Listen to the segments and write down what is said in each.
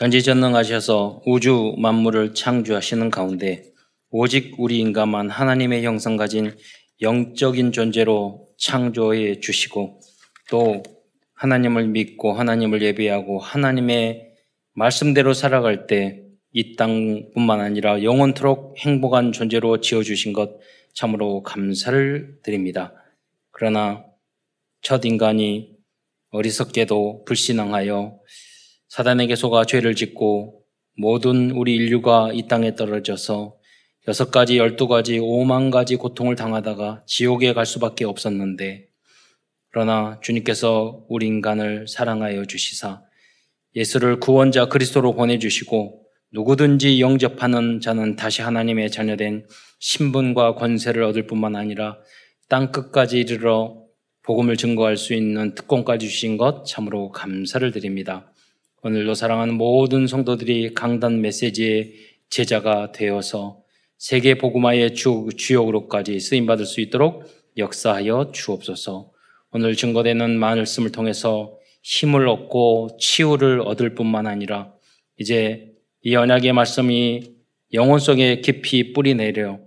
전지전능하셔서 우주 만물을 창조하시는 가운데 오직 우리 인간만 하나님의 형성 가진 영적인 존재로 창조해 주시고 또 하나님을 믿고 하나님을 예배하고 하나님의 말씀대로 살아갈 때 이 땅뿐만 아니라 영원토록 행복한 존재로 지어주신 것 참으로 감사를 드립니다. 그러나 첫 인간이 어리석게도 불신앙하여 사단에게 속아 죄를 짓고 모든 우리 인류가 이 땅에 떨어져서 여섯 가지, 열두 가지, 오만 가지 고통을 당하다가 지옥에 갈 수밖에 없었는데 그러나 주님께서 우리 인간을 사랑하여 주시사 예수를 구원자 그리스도로 보내주시고 누구든지 영접하는 자는 다시 하나님의 자녀된 신분과 권세를 얻을 뿐만 아니라 땅 끝까지 이르러 복음을 증거할 수 있는 특권까지 주신 것 참으로 감사를 드립니다. 오늘도 사랑하는 모든 성도들이 강단 메시지의 제자가 되어서 세계 복음화의 주, 주역으로까지 쓰임 받을 수 있도록 역사하여 주옵소서. 오늘 증거되는 말씀을 통해서 힘을 얻고 치유를 얻을 뿐만 아니라 이제 이 언약의 말씀이 영혼 속에 깊이 뿌리 내려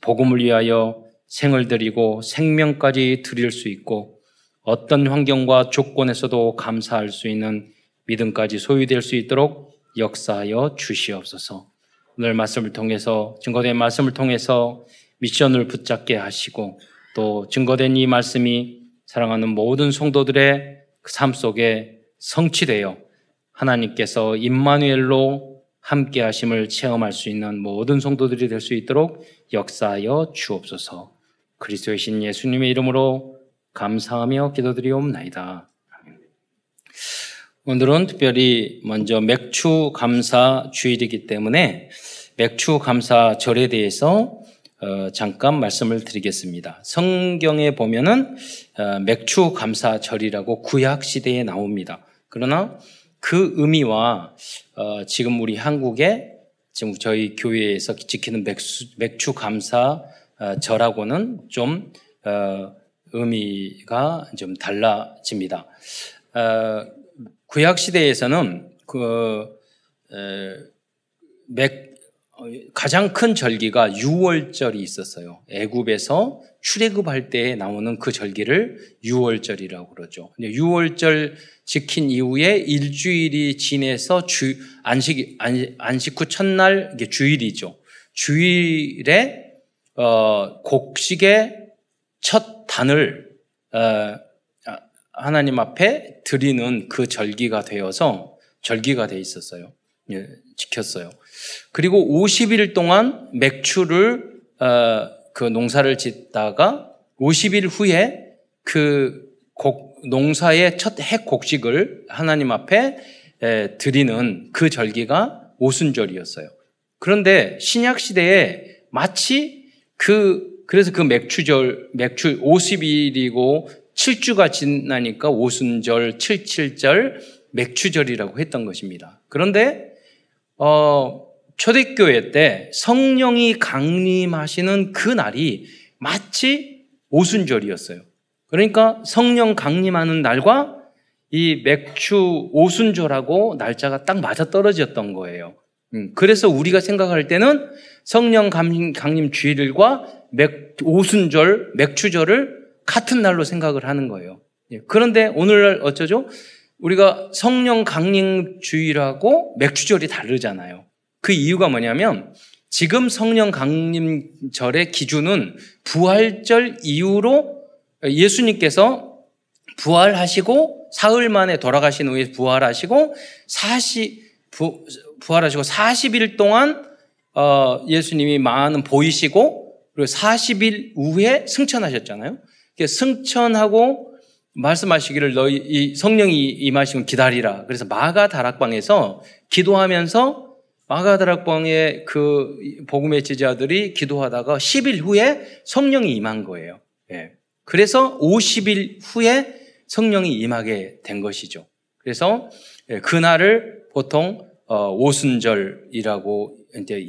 복음을 위하여 생을 드리고 생명까지 드릴 수 있고 어떤 환경과 조건에서도 감사할 수 있는 믿음까지 소유될 수 있도록 역사하여 주시옵소서. 오늘 말씀을 통해서 증거된 말씀을 통해서 미션을 붙잡게 하시고 또 증거된 이 말씀이 사랑하는 모든 성도들의 그 삶 속에 성취되어 하나님께서 임마누엘로 함께 하심을 체험할 수 있는 모든 성도들이 될 수 있도록 역사하여 주옵소서. 그리스도의 신 예수님의 이름으로 감사하며 기도드리옵나이다. 오늘은 특별히 먼저 맥추 감사 주일이기 때문에 맥추 감사 절에 대해서 어, 잠깐 말씀을 드리겠습니다. 성경에 보면은 어, 맥추 감사 절이라고 구약 시대에 나옵니다. 그러나 그 의미와 어, 지금 우리 한국에 지금 저희 교회에서 지키는 맥수, 맥추 감사 절하고는 좀 의미가 좀 달라집니다. 구약 시대에서는 그 맥, 가장 큰 절기가 6월절이 있었어요. 애굽에서 출애굽할 때 나오는 그 절기를 6월절이라고 그러죠. 6월절 지킨 이후에 일주일이 지내서 주 안식 안식 후 첫날 이게 주일이죠. 주일에 어, 곡식의 첫 단을 어, 하나님 앞에 드리는 그 절기가 되어서 절기가 돼 있었어요. 예, 지켰어요. 그리고 50일 동안 맥주를 어, 그 농사를 짓다가 50일 후에 그 곡, 농사의 첫 핵 곡식을 하나님 앞에 에, 드리는 그 절기가 오순절이었어요. 그런데 신약 시대에 마치 그 그래서 그 맥주절 맥주 50일이고 7주가 지나니까 오순절, 77절, 맥주절이라고 했던 것입니다. 그런데 어, 초대교회 때 성령이 강림하시는 그 날이 마치 오순절이었어요. 그러니까 성령 강림하는 날과 이 맥주 오순절하고 날짜가 딱 맞아 떨어졌던 거예요. 음, 그래서 우리가 생각할 때는 성령 강림, 강림 주일과 맥, 오순절, 맥주절을 같은 날로 생각을 하는 거예요. 예, 그런데 오늘날 어쩌죠? 우리가 성령 강림 주일하고 맥주절이 다르잖아요. 그 이유가 뭐냐면 지금 성령 강림절의 기준은 부활절 이후로 예수님께서 부활하시고 사흘 만에 돌아가신 후에 부활하시고 40 부, 부활하시고 40일 동안 어, 예수님이 많은 보이시고 그리고 40일 후에 승천하셨잖아요. 승천하고 말씀하시기를 너희 이 성령이 임하시면 기다리라. 그래서 마가 다락방에서 기도하면서 마가 다락방의 그 복음의 제자들이 기도하다가 10일 후에 성령이 임한 거예요. 예. 그래서 50일 후에 성령이 임하게 된 것이죠. 그래서 예, 그날을 보통 어, 오순절이라고 이제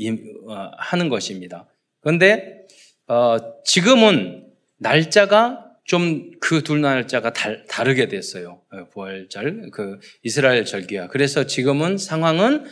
어, 하는 것입니다. 그런데 어, 지금은 날짜가 좀 그 둘 날짜가 달, 다르게 됐어요. 어, 부활절, 그 이스라엘 절기와. 그래서 지금은 상황은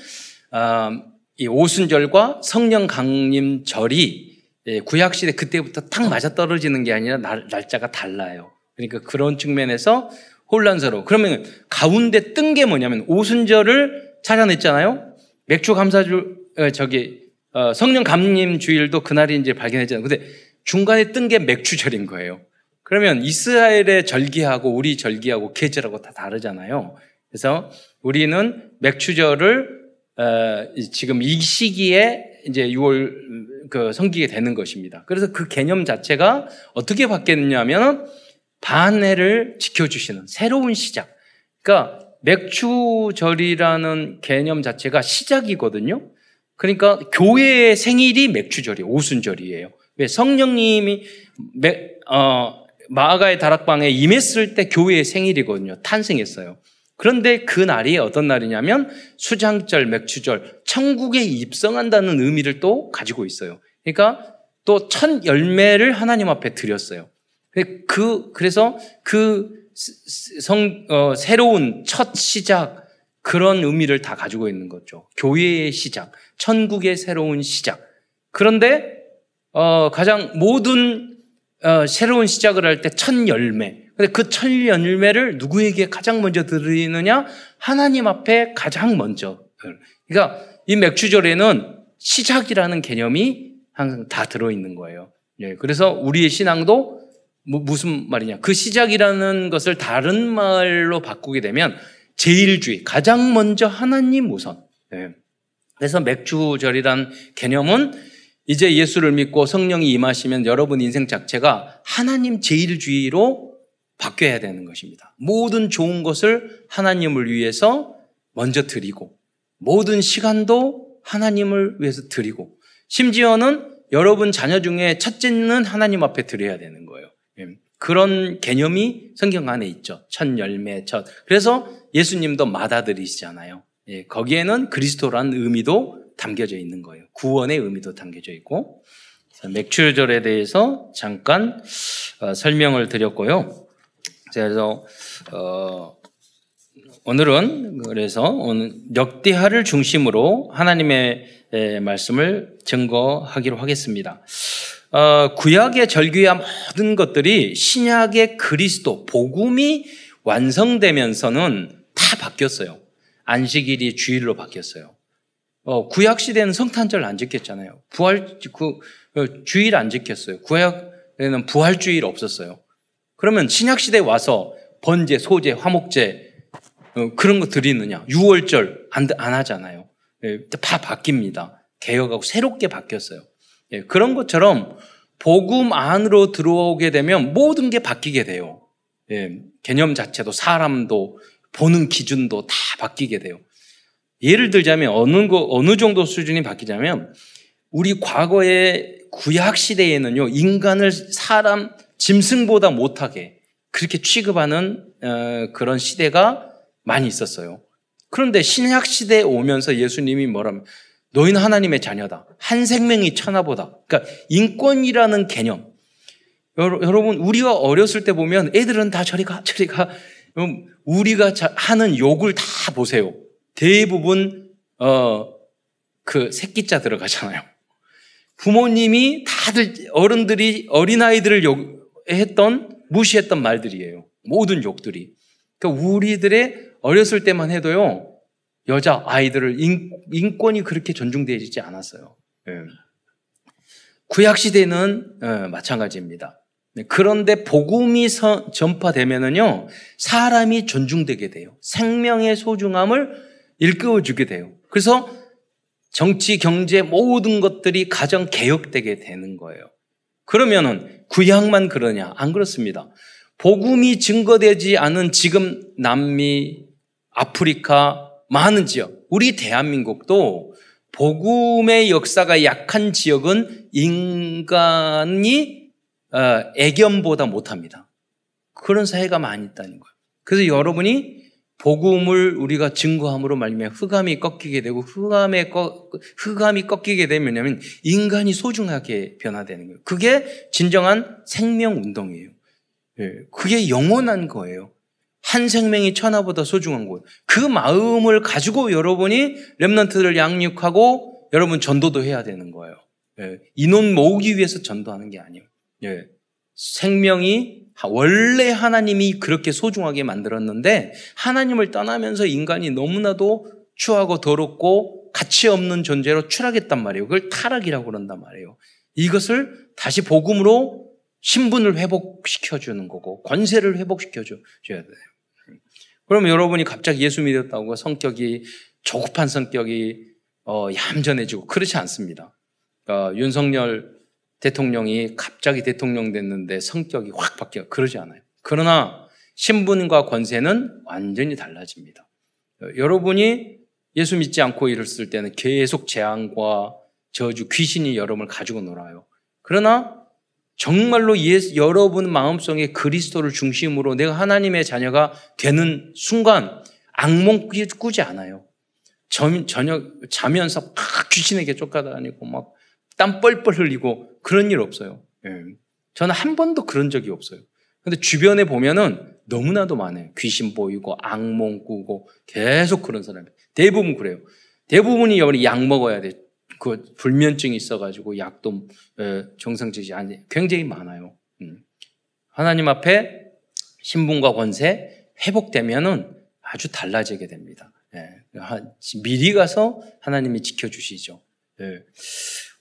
어, 이 오순절과 성령 강림절이 예, 구약 시대 그때부터 탁 맞아 떨어지는 게 아니라 날, 날짜가 달라요. 그러니까 그런 측면에서 혼란스러워. 그러면 가운데 뜬 게 뭐냐면 오순절을 찾아냈잖아요. 맥주 감사주 어, 저기 어, 성령 감림 주일도 그날이 이제 발견했잖아요. 근데 중간에 뜬 게 맥주절인 거예요. 그러면 이스라엘의 절기하고 우리 절기하고 계절하고 다 다르잖아요. 그래서 우리는 맥주절을 어, 지금 이 시기에 이제 6월 그 섬기게 되는 것입니다. 그래서 그 개념 자체가 어떻게 바뀌었냐면 반해를 지켜주시는 새로운 시작. 그러니까 맥주절이라는 개념 자체가 시작이거든요. 그러니까 교회의 생일이 맥주절이에요. 오순절이에요. 왜 성령님이 어, 마가의 다락방에 임했을 때 교회의 생일이거든요. 탄생했어요. 그런데 그 날이 어떤 날이냐면 수장절, 맥주절, 천국에 입성한다는 의미를 또 가지고 있어요. 그러니까 또첫 열매를 하나님 앞에 드렸어요. 그 그래서 그 성, 어, 새로운 첫 시작 그런 의미를 다 가지고 있는 거죠. 교회의 시작, 천국의 새로운 시작. 그런데 어, 가장 모든 어, 새로운 시작을 할 때 첫 열매. 근데 그 첫 열매를 누구에게 가장 먼저 드리느냐? 하나님 앞에 가장 먼저. 그러니까 이 맥주절에는 시작이라는 개념이 항상 다 들어있는 거예요. 예, 그래서 우리의 신앙도 뭐 무슨 말이냐? 그 시작이라는 것을 다른 말로 바꾸게 되면 제일주의, 가장 먼저 하나님 우선. 네. 그래서 맥주절이란 개념은 이제 예수를 믿고 성령이 임하시면 여러분 인생 자체가 하나님 제일주의로 바뀌어야 되는 것입니다. 모든 좋은 것을 하나님을 위해서 먼저 드리고, 모든 시간도 하나님을 위해서 드리고, 심지어는 여러분 자녀 중에 첫째는 하나님 앞에 드려야 되는 거예요. 예. 그런 개념이 성경 안에 있죠. 첫 열매, 첫. 그래서 예수님도 맏아들이시잖아요. 예, 거기에는 그리스도라는 의미도 담겨져 있는 거예요. 구원의 의미도 담겨져 있고. 맥주절에 대해서 잠깐 어, 설명을 드렸고요. 그래서 어, 오늘은 그래서 오늘 역대하를 중심으로 하나님의 말씀을 증거하기로 하겠습니다. 어, 구약의 절규와 모든 것들이 신약의 그리스도 복음이 완성되면서는 다 바뀌었어요. 안식일이 주일로 바뀌었어요. 어, 구약 시대는 성탄절 안 지켰잖아요. 부활 그 어, 주일 안 지켰어요. 구약에는 부활 주일 없었어요. 그러면 신약 시대 와서 번제, 소제, 화목제 어, 그런 거 드리느냐? 6월절 안, 안 하잖아요. 예, 다 바뀝니다. 개혁하고 새롭게 바뀌었어요. 예, 그런 것처럼 복음 안으로 들어오게 되면 모든 게 바뀌게 돼요. 예, 개념 자체도 사람도 보는 기준도 다 바뀌게 돼요. 예를 들자면 어느 거 어느 정도 수준이 바뀌자면 우리 과거의 구약 시대에는요 인간을 사람 짐승보다 못하게 그렇게 취급하는 어, 그런 시대가 많이 있었어요. 그런데 신약 시대에 오면서 예수님이 뭐라면 너희는 하나님의 자녀다. 한 생명이 천하보다. 그러니까 인권이라는 개념. 여러분, 우리가 어렸을 때 보면 애들은 다 저리 가, 저리 가. 우리가 하는 욕을 다 보세요. 대부분, 어, 그 새끼자 들어가잖아요. 부모님이 다들, 어른들이 어린아이들을 욕, 했던, 무시했던 말들이에요. 모든 욕들이. 그러니까 우리들의 어렸을 때만 해도요, 여자 아이들을 인, 권이 그렇게 존중되지 않았어요. 예. 구약 시대는 예, 마찬가지입니다. 네, 그런데 복음이 전파되면은요 사람이 존중되게 돼요. 생명의 소중함을 일깨워주게 돼요. 그래서 정치, 경제 모든 것들이 가정 개혁되게 되는 거예요. 그러면은 구약만 그러냐? 안 그렇습니다. 복음이 증거되지 않은 지금 남미, 아프리카, 많은 지역, 우리 대한민국도 복음의 역사가 약한 지역은 인간이 어, 애견보다 못합니다. 그런 사회가 많이 있다는 거예요. 그래서 여러분이 복음을 우리가 증거함으로 말미암아 흑암이 꺾이게 되고 흑암에 꺾, 흑암이 꺾이게 되면 인간이 소중하게 변화되는 거예요. 그게 진정한 생명 운동이에요. 예, 그게 영원한 거예요. 한 생명이 천하보다 소중한 거예요. 그 마음을 가지고 여러분이 랩런트를 양육하고 여러분 전도도 해야 되는 거예요. 예, 인원 모으기 위해서 전도하는 게 아니에요. 예, 생명이 원래 하나님이 그렇게 소중하게 만들었는데 하나님을 떠나면서 인간이 너무나도 추하고 더럽고 가치 없는 존재로 추락했단 말이에요. 그걸 타락이라고 그런단 말이에요. 이것을 다시 복음으로 신분을 회복시켜 주는 거고 권세를 회복시켜 줘야 돼요. 그러면 여러분이 갑자기 예수 믿었다고 성격이 조급한 성격이 어, 얌전해지고 그렇지 않습니다. 어, 윤석열 대통령이 갑자기 대통령 됐는데 성격이 확 바뀌어 그러지 않아요. 그러나 신분과 권세는 완전히 달라집니다. 여러분이 예수 믿지 않고 일었을 때는 계속 재앙과 저주, 귀신이 여러분을 가지고 놀아요. 그러나 정말로 예수, 여러분 마음속에 그리스도를 중심으로 내가 하나님의 자녀가 되는 순간 악몽 꾸지 않아요. 저녁 자면서 막 귀신에게 쫓아다니고 막 땀 뻘뻘 흘리고 그런 일 없어요. 예. 저는 한 번도 그런 적이 없어요. 근데 주변에 보면은 너무나도 많아요. 귀신 보이고 악몽 꾸고 계속 그런 사람이 대부분 그래요. 대부분이 여러분이 약 먹어야 돼. 그 불면증이 있어가지고 약도 정상적이지 않니 굉장히 많아요. 음. 하나님 앞에 신분과 권세 회복되면은 아주 달라지게 됩니다. 예. 미리 가서 하나님이 지켜주시죠. 예.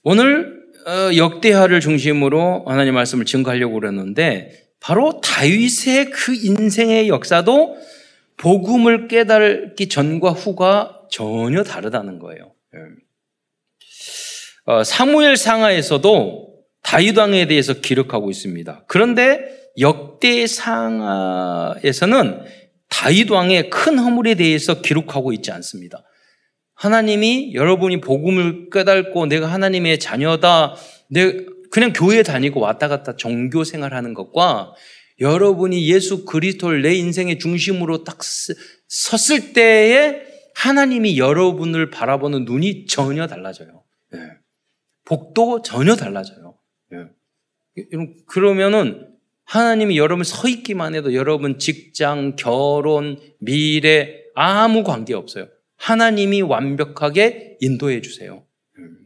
오늘 어, 역대하를 중심으로 하나님 말씀을 증거하려고 그러는데 바로 다윗의 그 인생의 역사도 복음을 깨달기 전과 후가 전혀 다르다는 거예요. 예. 어, 사무엘 상하에서도 다윗 왕에 대해서 기록하고 있습니다. 그런데 역대 상하에서는 다윗 왕의 큰 허물에 대해서 기록하고 있지 않습니다. 하나님이 여러분이 복음을 깨닫고 내가 하나님의 자녀다, 내 그냥 교회 다니고 왔다 갔다 종교 생활하는 것과 여러분이 예수 그리스도를 내 인생의 중심으로 딱 섰을 때에 하나님이 여러분을 바라보는 눈이 전혀 달라져요. 예. 복도 전혀 달라져요. 예. 그러면은 하나님이 여러분 서 있기만 해도 여러분 직장, 결혼, 미래 아무 관계 없어요. 하나님이 완벽하게 인도해 주세요. 음.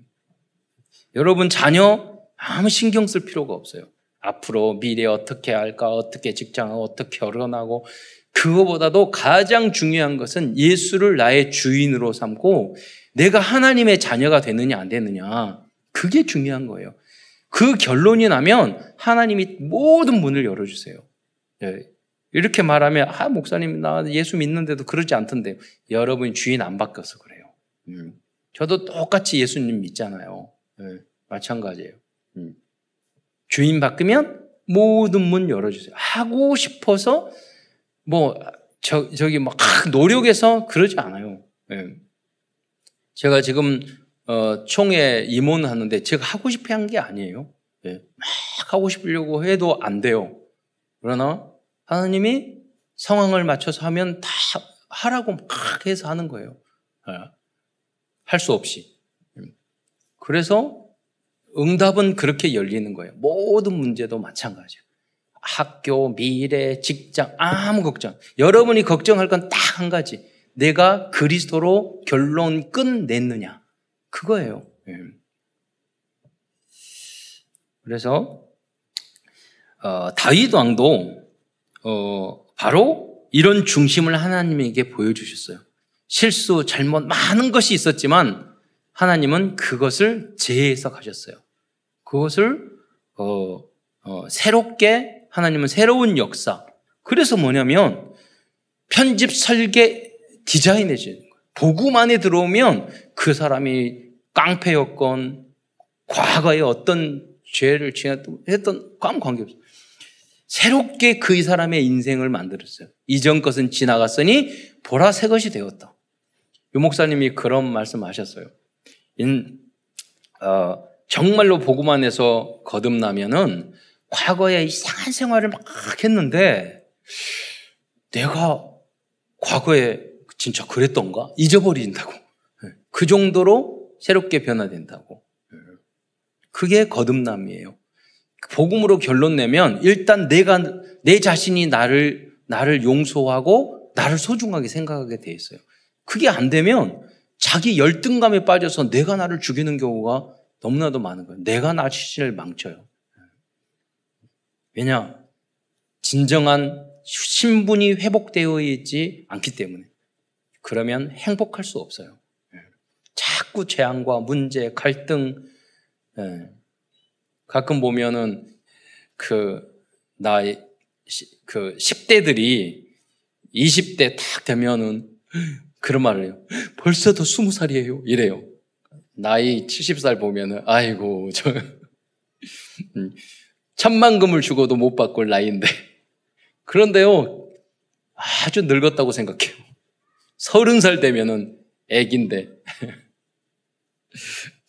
여러분 자녀 아무 신경 쓸 필요가 없어요. 앞으로 미래 어떻게 할까, 어떻게 직장을 어떻게 결혼하고 그거보다도 가장 중요한 것은 예수를 나의 주인으로 삼고 내가 하나님의 자녀가 되느냐 안 되느냐 그게 중요한 거예요. 그 결론이 나면 하나님이 모든 문을 열어주세요. 예. 이렇게 말하면 아 목사님 나 예수 믿는데도 그러지 않던데 여러분 주인 안 바뀌어서 그래요. 음. 저도 똑같이 예수님 믿잖아요. 예. 마찬가지예요. 음. 주인 바뀌면 모든 문 열어주세요. 하고 싶어서 뭐, 저, 저기 막 노력해서 그러지 않아요. 예. 제가 지금, 어, 총회 임원하는데 제가 하고 싶어 한 게 아니에요. 예. 막 하고 싶으려고 해도 안 돼요. 그러나 하나님이 상황을 맞춰서 하면 다 하라고 막 해서 하는 거예요. 예. 할수 없이. 음. 그래서 응답은 그렇게 열리는 거예요. 모든 문제도 마찬가지예요. 학교, 미래, 직장, 아무 걱정. 여러분이 걱정할 건 딱 한 가지. 내가 그리스도로 결론 끝냈느냐. 그거예요. 예. 그래서 어, 다윗 왕도 어, 바로 이런 중심을 하나님에게 보여주셨어요. 실수, 잘못 많은 것이 있었지만 하나님은 그것을 제해서 가셨어요. 그것을 어, 어, 새롭게 하나님은 새로운 역사. 그래서 뭐냐면 편집 설계 디자인해 주는 거예요. 복음 안에 들어오면 그 사람이 깡패였건 과거에 어떤 죄를 지었던 아무 관계없어요. 새롭게 그 사람의 인생을 만들었어요. 이전 것은 지나갔으니 보라 새 것이 되었다. 유 목사님이 그런 말씀하셨어요. 인, 어, 정말로 복음 안에서 거듭나면은 과거에 이상한 생활을 막 했는데 내가 과거에 진짜 그랬던가? 잊어버린다고. 예. 그 정도로 새롭게 변화된다고. 예. 그게 거듭남이에요. 복음으로 결론 내면 일단 내가 내 자신이 나를 나를 용서하고 나를 소중하게 생각하게 돼 있어요. 그게 안 되면 자기 열등감에 빠져서 내가 나를 죽이는 경우가 너무나도 많은 거예요. 내가 나 자신을 망쳐요. 왜냐? 진정한 신분이 회복되어 있지 않기 때문에. 그러면 행복할 수 없어요. 자꾸 재앙과 문제, 갈등, 예. 가끔 보면은 그, 나, 그 10대들이 20대 딱 되면은 그런 말을 해요. 벌써 더 20살이에요. 이래요. 나이 70살 보면은, 아이고, 저, 음, 천만금을 주고도 못 바꿀 나이인데. 그런데요, 아주 늙었다고 생각해요. 서른 살 되면은 애긴데.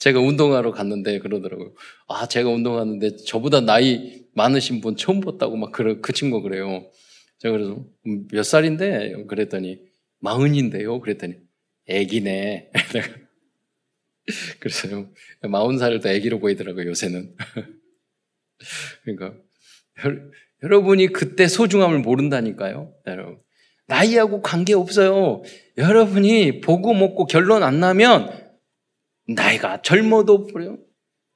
제가 운동하러 갔는데 그러더라고요. 아, 제가 운동하는데 저보다 나이 많으신 분 처음 봤다고 막 그, 그 친구 그래요. 제가 그래서 음, 몇 살인데? 그랬더니 마흔인데요. 그랬더니 애기네. 그래서요. 마흔 살도 애기로 보이더라고요. 요새는. 그러니까 여러분이 그때 소중함을 모른다니까요. 여러분. 나이하고 관계 없어요. 여러분이 보고 먹고 결론 안 나면 나이가 젊어도 그래요.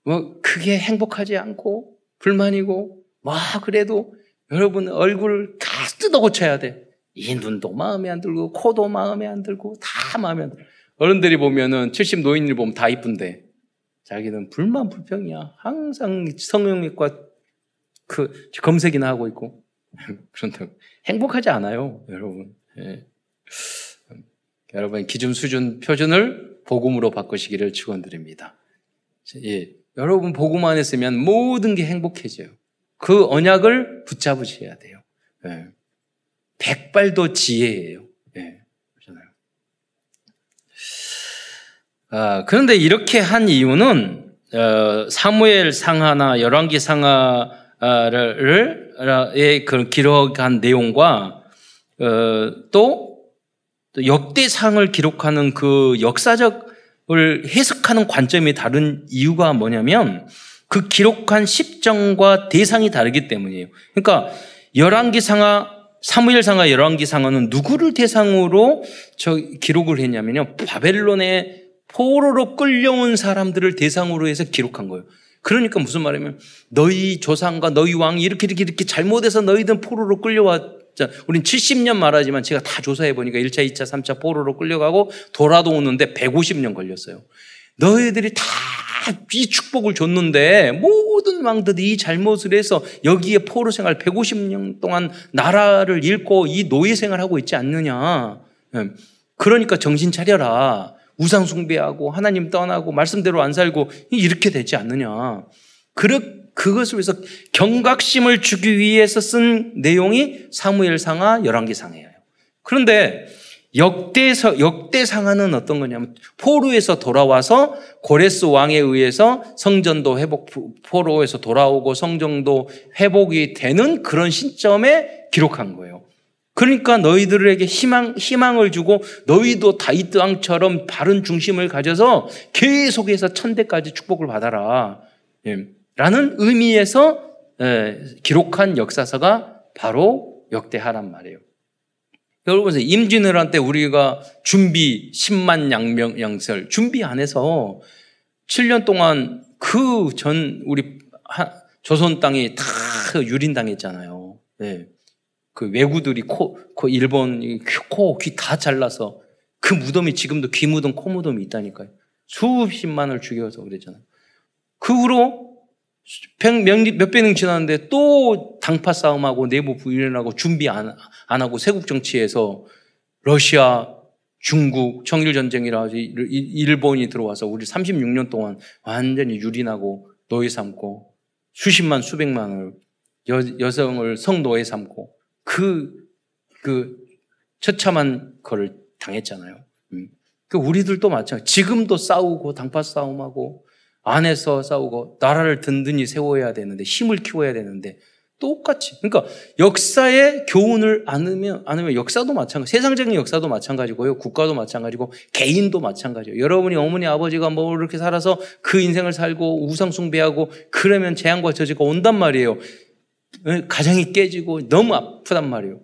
뭐 그게 행복하지 않고 불만이고 뭐 그래도 여러분 얼굴 다 뜯어 고쳐야 돼. 이 눈도 마음에 안 들고 코도 마음에 안 들고 다 마음에 안 들고 어른들이 보면은 70 노인을 보면 다 이쁜데 자기는 불만 불평이야. 항상 성형외과 그 검색이나 하고 있고 그런다고 행복하지 않아요, 여러분. 예. 여러분 기준 수준 표준을 복음으로 바꾸시기를 축원드립니다. 예. 여러분 복음 안에 쓰면 모든 게 행복해져요. 그 언약을 붙잡으셔야 돼요. 예. 백발도 지혜예요. 예. 그렇잖아요. 아, 그런데 이렇게 한 이유는 어, 사무엘 상하나 열왕기 상하를 그 기록한 내용과 어, 또 역대상을 기록하는 그 역사적을 해석하는 관점이 다른 이유가 뭐냐면 그 기록한 십정과 대상이 다르기 때문이에요. 그러니까 열왕기 상하 사무엘 상하 열왕기 상하는 누구를 대상으로 저 기록을 했냐면요. 바벨론의 포로로 끌려온 사람들을 대상으로 해서 기록한 거예요. 그러니까 무슨 말이냐면 너희 조상과 너희 왕이 이렇게 이렇게 이렇게 잘못해서 너희들 포로로 끌려왔 자, 우린 70년 말하지만 제가 다 조사해 보니까 1차, 2차, 3차 포로로 끌려가고 돌아도 오는데 150년 걸렸어요. 너희들이 다 이 축복을 줬는데 모든 왕들이 이 잘못을 해서 여기에 포로 생활 150년 동안 나라를 잃고 이 노예 생활하고 있지 않느냐. 예. 그러니까 정신 차려라. 우상 숭배하고 하나님 떠나고 말씀대로 안 살고 이렇게 되지 않느냐. 그렇 그것을 위해서 경각심을 주기 위해서 쓴 내용이 사무엘상하 열왕기상이에요. 그런데 역대서 역대상하는 어떤 거냐면 포로에서 돌아와서 고레스 왕에 의해서 성전도 회복 포로에서 돌아오고 성전도 회복이 되는 그런 시점에 기록한 거예요. 그러니까 너희들에게 희망 희망을 주고 너희도 다윗 왕처럼 바른 중심을 가져서 계속해서 천대까지 축복을 받아라. 예. 라는 의미에서 기록한 역사서가 바로 역대하란 말이에요. 여러분, 임진왜란 때 우리가 준비 10만 양명 양설 준비 안 해서 7년 동안 그 전 우리 조선 땅이 다 유린당했잖아요. 네. 그 외구들이 코, 코 일본 코, 귀 다 잘라서 그 무덤이 지금도 귀 무덤, 코 무덤이 있다니까요. 수십만을 죽여서 그랬잖아요. 그 후로 몇백 년 지났는데 또 당파 싸움하고 내부 부인하고 준비 안, 안 하고 세국 정치에서 러시아, 중국, 청일전쟁이라 일본이 들어와서 우리 36년 동안 완전히 유린하고 노예 삼고 수십만, 수백만을 여, 여성을 성노예 삼고 그, 그 처참한 거를 당했잖아요. 음. 그 우리들도 마찬가지. 지금도 싸우고 당파 싸움하고 안에서 싸우고 나라를 든든히 세워야 되는데 힘을 키워야 되는데 똑같이. 그러니까 역사의 교훈을 안으면, 안으면 역사도 마찬가지, 세상적인 역사도 마찬가지고요. 국가도 마찬가지고, 개인도 마찬가지예요. 여러분이 어머니, 아버지가 뭐 이렇게 살아서 그 인생을 살고 우상 숭배하고 그러면 재앙과 저주가 온단 말이에요. 가정이 깨지고 너무 아프단 말이에요.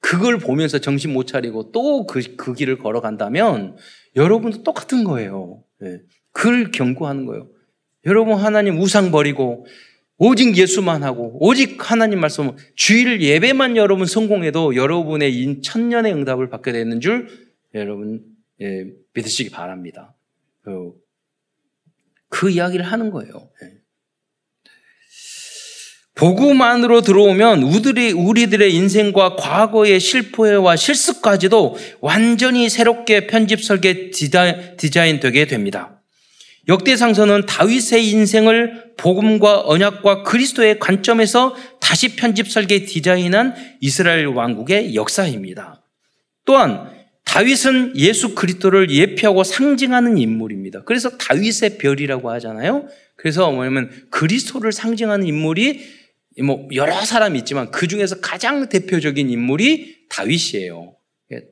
그걸 보면서 정신 못 차리고 또그 그 길을 걸어간다면 여러분도 똑같은 거예요. 네. 그걸 경고하는 거예요. 여러분 하나님 우상 버리고 오직 예수만 하고 오직 하나님 말씀 주일 예배만 여러분 성공해도 여러분의 천년의 응답을 받게 되는 줄 여러분 예, 믿으시기 바랍니다. 그, 그 이야기를 하는 거예요. 예. 복음 안으로 들어오면 우리들의, 우리들의 인생과 과거의 실패와 실습까지도 완전히 새롭게 편집 설계 디자인 되게 됩니다. 역대상서는 다윗의 인생을 복음과 언약과 그리스도의 관점에서 다시 편집 설계 디자인한 이스라엘 왕국의 역사입니다. 또한 다윗은 예수 그리스도를 예표하고 상징하는 인물입니다. 그래서 다윗의 별이라고 하잖아요. 그래서 뭐냐면 그리스도를 상징하는 인물이 뭐 여러 사람이 있지만 그 중에서 가장 대표적인 인물이 다윗이에요.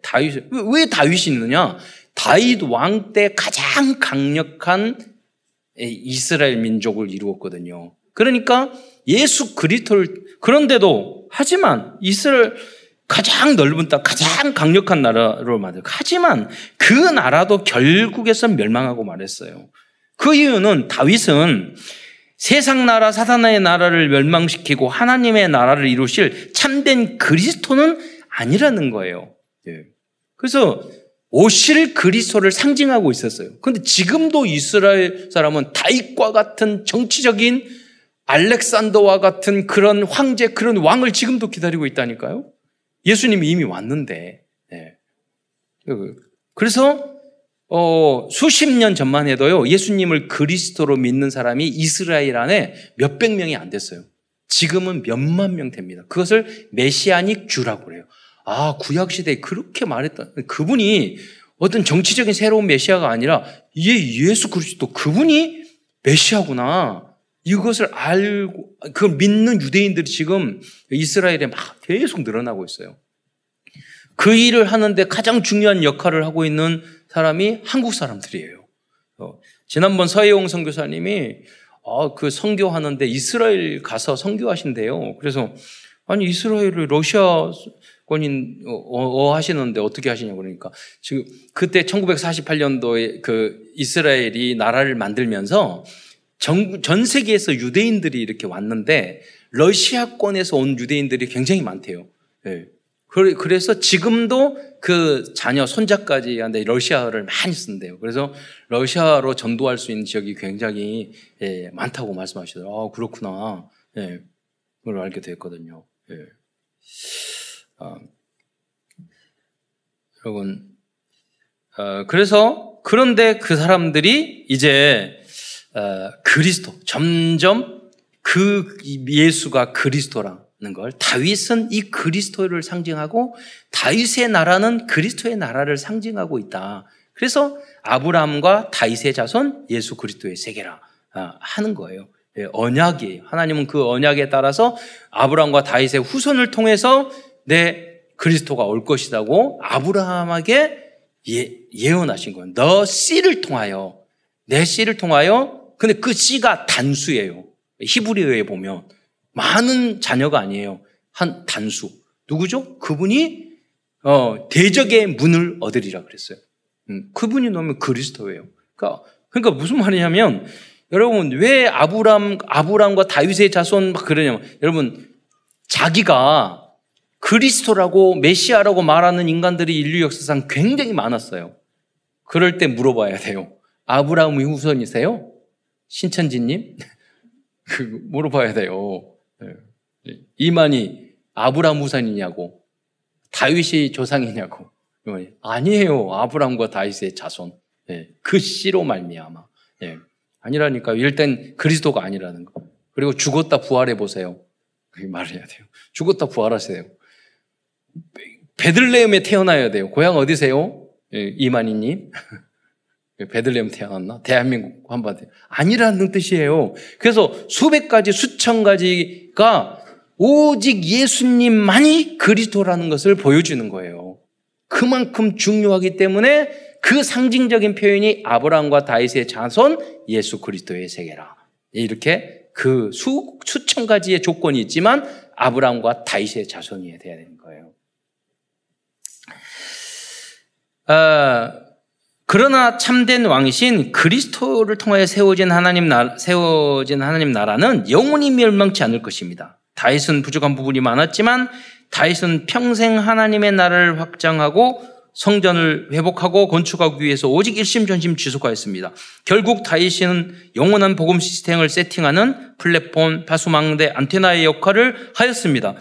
다윗 왜 다윗이 있느냐? 다윗 왕 때 가장 강력한 이스라엘 민족을 이루었거든요. 그러니까 예수 그리스도를 그런데도 하지만 이스라엘 가장 넓은 땅, 가장 강력한 나라로 만들. 하지만 그 나라도 결국에선 멸망하고 말했어요. 그 이유는 다윗은 세상 나라 사단의 나라를 멸망시키고 하나님의 나라를 이루실 참된 그리스도는 아니라는 거예요. 예. 그래서 오실 그리스도를 상징하고 있었어요. 그런데 지금도 이스라엘 사람은 다윗과 같은 정치적인 알렉산더와 같은 그런 황제, 그런 왕을 지금도 기다리고 있다니까요. 예수님이 이미 왔는데. 네. 그래서 어, 수십 년 전만 해도요, 예수님을 그리스도로 믿는 사람이 이스라엘 안에 몇백 명이 안 됐어요. 지금은 몇만 명 됩니다. 그것을 메시아닉 주라고 그래요. 아, 구약시대에 그렇게 말했던, 그분이 어떤 정치적인 새로운 메시아가 아니라, 이 예수 그리스도 그분이 메시아구나. 이것을 알고, 그걸 믿는 유대인들이 지금 이스라엘에 막 계속 늘어나고 있어요. 그 일을 하는데 가장 중요한 역할을 하고 있는 사람이 한국 사람들이에요. 어, 지난번 서혜용 선교사님이 어, 그 선교하는데 이스라엘 가서 선교하신대요. 그래서 아니 이스라엘을 러시아 권인 어, 어, 하시는데 어떻게 하시냐 그러니까 지금 그때 1948년도에 그 이스라엘이 나라를 만들면서 전, 전 세계에서 유대인들이 이렇게 왔는데 러시아권에서 온 유대인들이 굉장히 많대요. 네. 그래서 지금도 그 자녀, 손자까지 한데 러시아를 많이 쓴대요. 그래서 러시아로 전도할 수 있는 지역이 굉장히 예, 많다고 말씀하시더라고요. 아, 그렇구나. 예, 그걸 알게 됐거든요. 예. 아, 여러분, 어, 그래서 그런데 그 사람들이 이제 어, 그리스도 점점 그 예수가 그리스도랑 걸 다윗은 이 그리스도를 상징하고 다윗의 나라는 그리스도의 나라를 상징하고 있다. 그래서 아브라함과 다윗의 자손 예수 그리스도의 세계라 아, 하는 거예요. 예, 언약이에요. 하나님은 그 언약에 따라서 아브라함과 다윗의 후손을 통해서 내 그리스도가 올 것이라고 아브라함에게 예, 예언하신 거예요. 너 씨를 통하여 내 씨를 통하여 근데 그 씨가 단수예요. 히브리어에 보면 많은 자녀가 아니에요. 한 단수. 누구죠? 그분이 어, 대적의 문을 얻으리라 그랬어요. 음, 그분이 너무 그리스도예요. 그러니까, 그러니까 무슨 말이냐면 여러분 왜 아브람 아브람과 다윗의 자손 막 그러냐면 여러분 자기가 그리스도라고 메시아라고 말하는 인간들이 인류 역사상 굉장히 많았어요. 그럴 때 물어봐야 돼요. 아브라함의 후손이세요? 신천지님? 그 물어봐야 돼요. 네. 이만이 아브라함 우산이냐고 다윗이 조상이냐고 아니에요 아브라함과 다윗의 자손 네. 그 씨로 말미암아 네. 아니라니까 일단 그리스도가 아니라는 거 그리고 죽었다 부활해 보세요 말해야 돼요 죽었다 부활하세요 베들레헴에 태어나야 돼요 고향 어디세요 이만희님 베들레헴 태어났나? 대한민국 한반도 아니라는 뜻이에요. 그래서 수백 가지, 수천 가지가 오직 예수님만이 그리스도라는 것을 보여주는 거예요. 그만큼 중요하기 때문에 그 상징적인 표현이 아브라함과 다윗의 자손 예수 그리스도의 세계라. 이렇게 그 수, 수천 가지의 조건이 있지만 아브라함과 다윗의 자손이 돼야 되는 거예요. 아, 그러나 참된 왕이신 그리스도를 통하여 세워진 하나님 나라, 세워진 하나님 나라는 영원히 멸망치 않을 것입니다. 다윗은 부족한 부분이 많았지만 다윗은 평생 하나님의 나라를 확장하고 성전을 회복하고 건축하기 위해서 오직 일심전심 지속하였습니다. 결국 다윗은 영원한 복음 시스템을 세팅하는 플랫폼, 파수망대, 안테나의 역할을 하였습니다.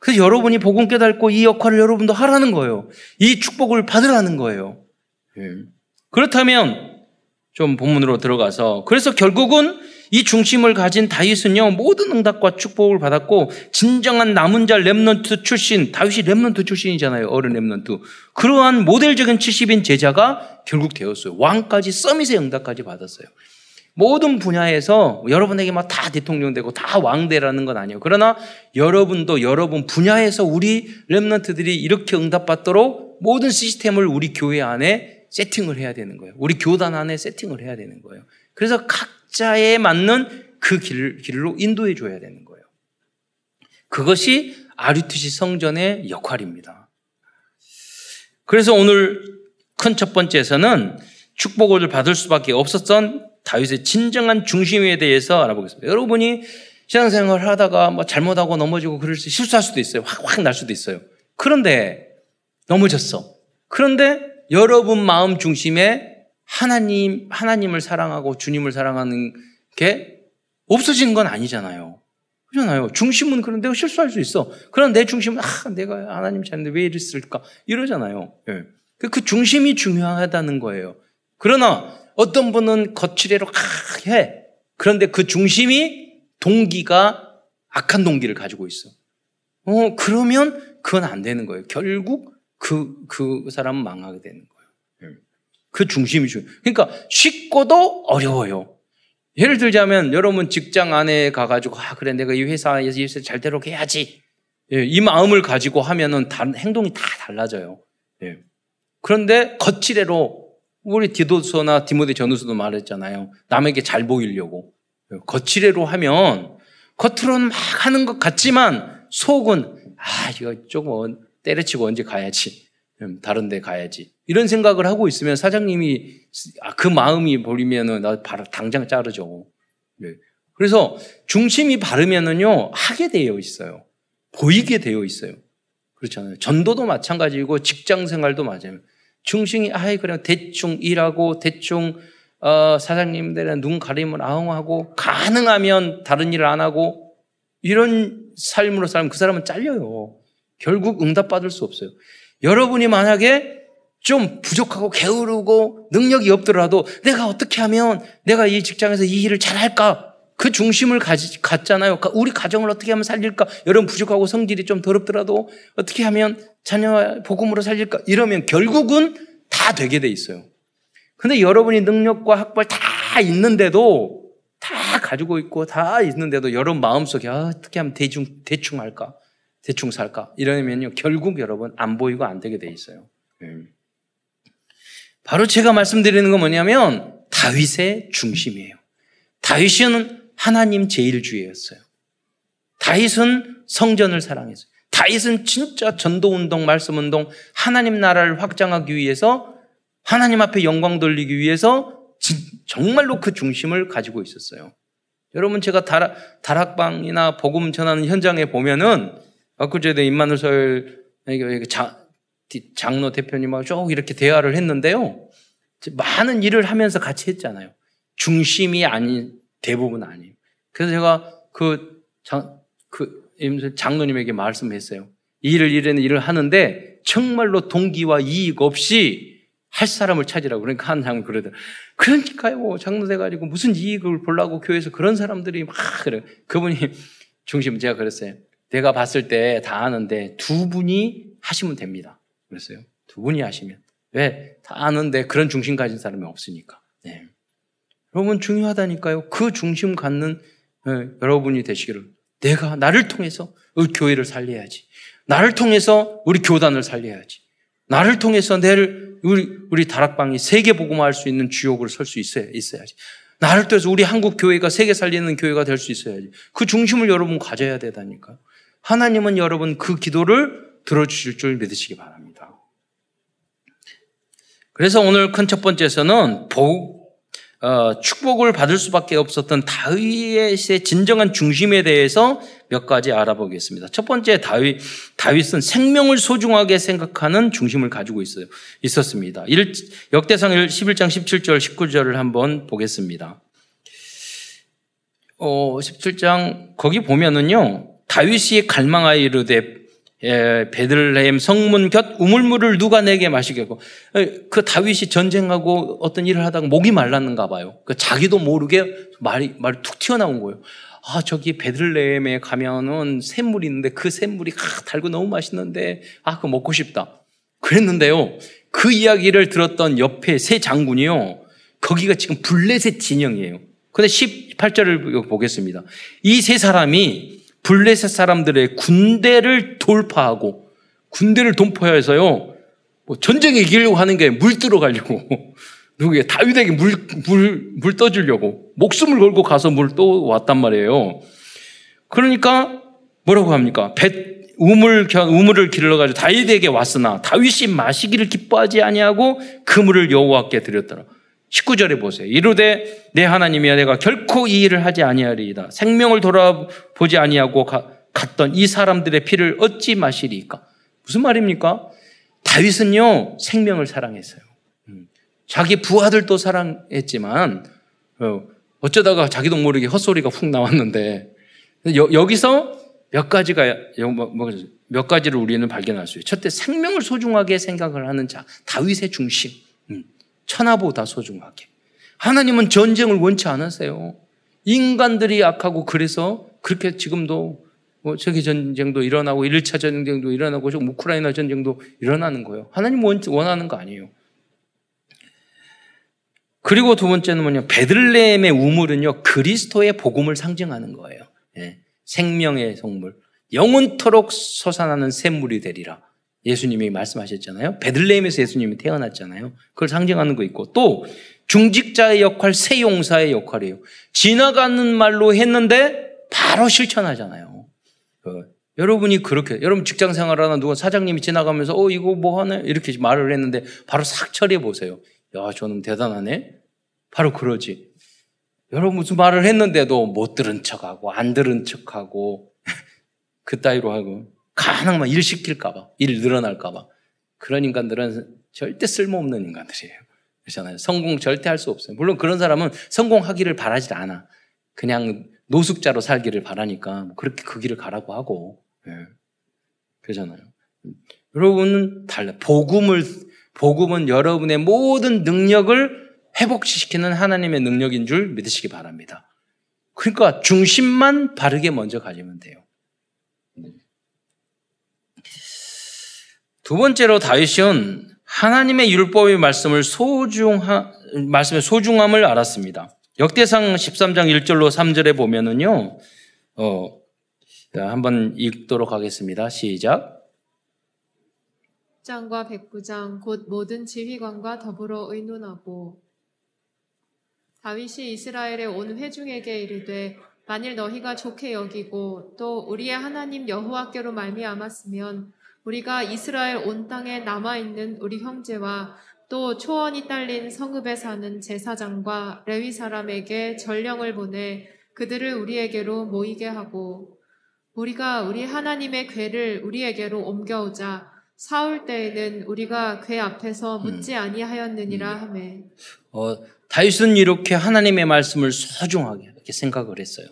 그래서 여러분이 복음 깨닫고 이 역할을 여러분도 하라는 거예요. 이 축복을 받으라는 거예요. 예. 그렇다면 좀 본문으로 들어가서 그래서 결국은 이 중심을 가진 다윗은요 모든 응답과 축복을 받았고 진정한 남은 자 Remnant 출신 다윗이 Remnant 출신이잖아요 어른 Remnant 그러한 모델적인 70인 제자가 결국 되었어요 왕까지 서밋의 응답까지 받았어요 모든 분야에서 여러분에게 막 다 대통령 되고 다 왕대라는 건 아니에요 그러나 여러분도 여러분 분야에서 우리 렘넌트들이 이렇게 응답받도록 모든 시스템을 우리 교회 안에 세팅을 해야 되는 거예요 우리 교단 안에 세팅을 해야 되는 거예요 그래서 각자에 맞는 그 길, 길로 인도해 줘야 되는 거예요. 그것이 아리투시 성전의 역할입니다. 그래서 오늘 큰 첫 번째에서는 축복을 받을 수밖에 없었던 다윗의 진정한 중심에 대해서 알아보겠습니다. 여러분이 신앙생활을 하다가 뭐 잘못하고 넘어지고 그럴 수 실수할 수도 있어요. 확 확 날 수도 있어요. 그런데 넘어졌어. 그런데 여러분 마음 중심에 하나님, 하나님을 사랑하고 주님을 사랑하는 게 없어지는 건 아니잖아요. 그렇잖아요. 중심은 그런데 실수할 수 있어. 그럼 내 중심은, 아, 내가 하나님 찾는데 왜 이랬을까? 이러잖아요. 예. 그 중심이 중요하다는 거예요. 그러나 어떤 분은 거칠애로 아, 해. 그런데 그 중심이 동기가 악한 동기를 가지고 있어. 어, 그러면 그건 안 되는 거예요. 결국 그, 그 사람은 망하게 되는 거예요. 그 중심이 중요해요. 그러니까 쉽고도 어려워요. 예를 들자면 여러분 직장 안에 가가지고 아 그래 내가 이 회사에서 이 회사 잘 되도록 해야지 예, 이 마음을 가지고 하면은 다, 행동이 다 달라져요. 예. 그런데 거칠애로 우리 디도서나 디모데 전후서도 말했잖아요. 남에게 잘 보이려고 예, 거칠애로 하면 겉으로는 막 하는 것 같지만 속은 아 이거 조금 때려치고 언제 가야지 음, 다른 데 가야지. 이런 생각을 하고 있으면 사장님이 아, 그 마음이 버리면은 나 바로 당장 자르죠. 네. 그래서 중심이 바르면은요 하게 되어 있어요. 보이게 되어 있어요. 그렇잖아요. 전도도 마찬가지고 직장 생활도 맞아요. 중심이 아이 그냥 대충 일하고 대충 어, 사장님들의 눈 가림을 아웅하고 가능하면 다른 일을 안 하고 이런 삶으로 살면 그 사람은 잘려요. 결국 응답 받을 수 없어요. 여러분이 만약에 좀 부족하고 게으르고 능력이 없더라도 내가 어떻게 하면 내가 이 직장에서 이 일을 잘 할까? 그 중심을 가지, 갖잖아요. 우리 가정을 어떻게 하면 살릴까? 여러분 부족하고 성질이 좀 더럽더라도 어떻게 하면 자녀 복음으로 살릴까? 이러면 결국은 다 되게 돼 있어요. 근데 여러분이 능력과 학벌 다 있는데도 다 가지고 있고 다 있는데도 여러분 마음속에 아, 어떻게 하면 대충 대충 할까? 대충 살까? 이러면요, 결국 여러분 안 보이고 안 되게 돼 있어요. 음. 바로 제가 말씀드리는 건 뭐냐면 다윗의 중심이에요. 다윗은 하나님 제일주의였어요. 다윗은 성전을 사랑했어요. 다윗은 진짜 전도운동, 말씀운동, 하나님 나라를 확장하기 위해서 하나님 앞에 영광 돌리기 위해서 정말로 그 중심을 가지고 있었어요. 여러분 제가 다락, 다락방이나 복음 전하는 현장에 보면은 엊그제도 임마누설 장로 대표님하고 쭉 이렇게 대화를 했는데요. 많은 일을 하면서 같이 했잖아요. 중심이 아닌 대부분 아니에요. 그래서 제가 그, 장, 그 장로님에게 말씀했어요. 일을 일에는 일을 하는데 정말로 동기와 이익 없이 할 사람을 찾으라고 그러니까 한 장은 그러더라. 그러니까요, 장로 돼가지고 무슨 이익을 보려고 교회에서 그런 사람들이 막 그래. 그분이 중심 제가 그랬어요. 내가 봤을 때 다 아는데 두 분이 하시면 됩니다. 그랬어요. 두 분이 하시면. 왜? 다 아는데 그런 중심 가진 사람이 없으니까. 네. 여러분 중요하다니까요. 그 중심 갖는 네, 여러분이 되시기를 내가 나를 통해서 우리 교회를 살려야지. 나를 통해서 우리 교단을 살려야지. 나를 통해서 내를 우리 우리 다락방이 세계 복음화할 수 있는 주역으로 설 수 있어야 있어야지. 나를 통해서 우리 한국 교회가 세계 살리는 교회가 될 수 있어야지. 그 중심을 여러분 가져야 되다니까. 하나님은 여러분 그 기도를 들어주실 줄 믿으시기 바랍니다. 그래서 오늘 큰 첫 번째에서는 복, 어, 축복을 받을 수밖에 없었던 다윗의 진정한 중심에 대해서 몇 가지 알아보겠습니다. 첫 번째 다윗 다윗은 생명을 소중하게 생각하는 중심을 가지고 있어요. 있었습니다. 역대상 11장 17절 19절을 한번 보겠습니다. 어, 17장 거기 보면은요. 다윗이 갈망하여 이르되 예, 베들레헴 성문 곁 우물물을 누가 내게 마시겠고 그 다윗이 전쟁하고 어떤 일을 하다가 목이 말랐는가 봐요. 그 자기도 모르게 말이 말이 툭 튀어나온 거예요. 아 저기 베들레헴에 가면은 샘물이 있는데 그 샘물이 아, 달고 너무 맛있는데 아 그거 먹고 싶다. 그랬는데요. 그 이야기를 들었던 옆에 세 장군이요. 거기가 지금 블레셋 진영이에요. 근데 18절을 보겠습니다. 이 세 사람이 블레셋 사람들의 군대를 돌파하고 군대를 돌파해서요. 뭐 전쟁에 이기려고 하는 게 물 들어 가려고 누구게 다윗에게 물, 물, 물 떠주려고 목숨을 걸고 가서 물 또 왔단 말이에요. 그러니까 뭐라고 합니까? 배, 우물, 우물을 길러 가지고 다윗에게 왔으나 다윗이 마시기를 기뻐하지 아니하고 그 물을 여호와께 드렸더라. 19절에 보세요. 이르되 내 하나님이야 내가 결코 이 일을 하지 아니하리이다. 생명을 돌아보지 아니하고 가, 갔던 이 사람들의 피를 어찌 마시리까? 무슨 말입니까? 다윗은요 생명을 사랑했어요. 음. 자기 부하들도 사랑했지만 어, 어쩌다가 자기도 모르게 헛소리가 훅 나왔는데 여, 기서몇 가지가 뭐, 뭐, 몇 가지를 우리는 발견할 수 있어요. 첫째 생명을 소중하게 생각을 하는 자 다윗의 중심. 음. 천하보다 소중하게. 하나님은 전쟁을 원치 않으세요. 인간들이 약하고 그래서 그렇게 지금도 뭐 세계 전쟁도 일어나고 1차 전쟁도 일어나고 지금 우크라이나 전쟁도 일어나는 거예요. 하나님 원하는 거 아니에요. 그리고 두 번째는 뭐냐 베들레헴의 우물은요 그리스도의 복음을 상징하는 거예요. 예. 생명의 성물, 영원토록 솟아나는 샘물이 되리라. 예수님이 말씀하셨잖아요. 베들레헴에서 예수님이 태어났잖아요. 그걸 상징하는 거 있고 또 중직자의 역할, 세용사의 역할이에요. 지나가는 말로 했는데 바로 실천하잖아요. 그, 여러분이 그렇게 여러분 직장 생활하나 누가 사장님이 지나가면서 어 이거 뭐 하네 이렇게 말을 했는데 바로 싹 처리해 보세요. 야 저는 대단하네. 바로 그러지. 여러분 무슨 말을 했는데도 못 들은 척하고 안 들은 척하고 그 따위로 하고 가능만 일 시킬까봐, 일 늘어날까봐. 그런 인간들은 절대 쓸모없는 인간들이에요. 그렇잖아요. 성공 절대 할 수 없어요. 물론 그런 사람은 성공하기를 바라지 않아. 그냥 노숙자로 살기를 바라니까 뭐 그렇게 그 길을 가라고 하고. 예. 그러잖아요. 여러분은 달라. 복음을, 복음은 여러분의 모든 능력을 회복시키는 하나님의 능력인 줄 믿으시기 바랍니다. 그러니까 중심만 바르게 먼저 가지면 돼요. 두 번째로 다윗은 하나님의 율법의 말씀을 소중하, 말씀의 소중함을 알았습니다. 역대상 13장 1절로 3절에 보면은요, 어, 한번 읽도록 하겠습니다. 시작. 장과 백부장 곧 모든 지휘관과 더불어 의논하고 다윗이 이스라엘의 온 회중에게 이르되 만일 너희가 좋게 여기고 또 우리의 하나님 여호와께로 말미암았으면 우리가 이스라엘 온 땅에 남아있는 우리 형제와 또 초원이 딸린 성읍에 사는 제사장과 레위 사람에게 전령을 보내 그들을 우리에게로 모이게 하고 우리가 우리 하나님의 괴를 우리에게로 옮겨오자 사울 때에는 우리가 괴 앞에서 음. 묻지 음. 아니하였느니라 하매 어, 다윗은 이렇게 하나님의 말씀을 소중하게 이렇게 생각을 했어요.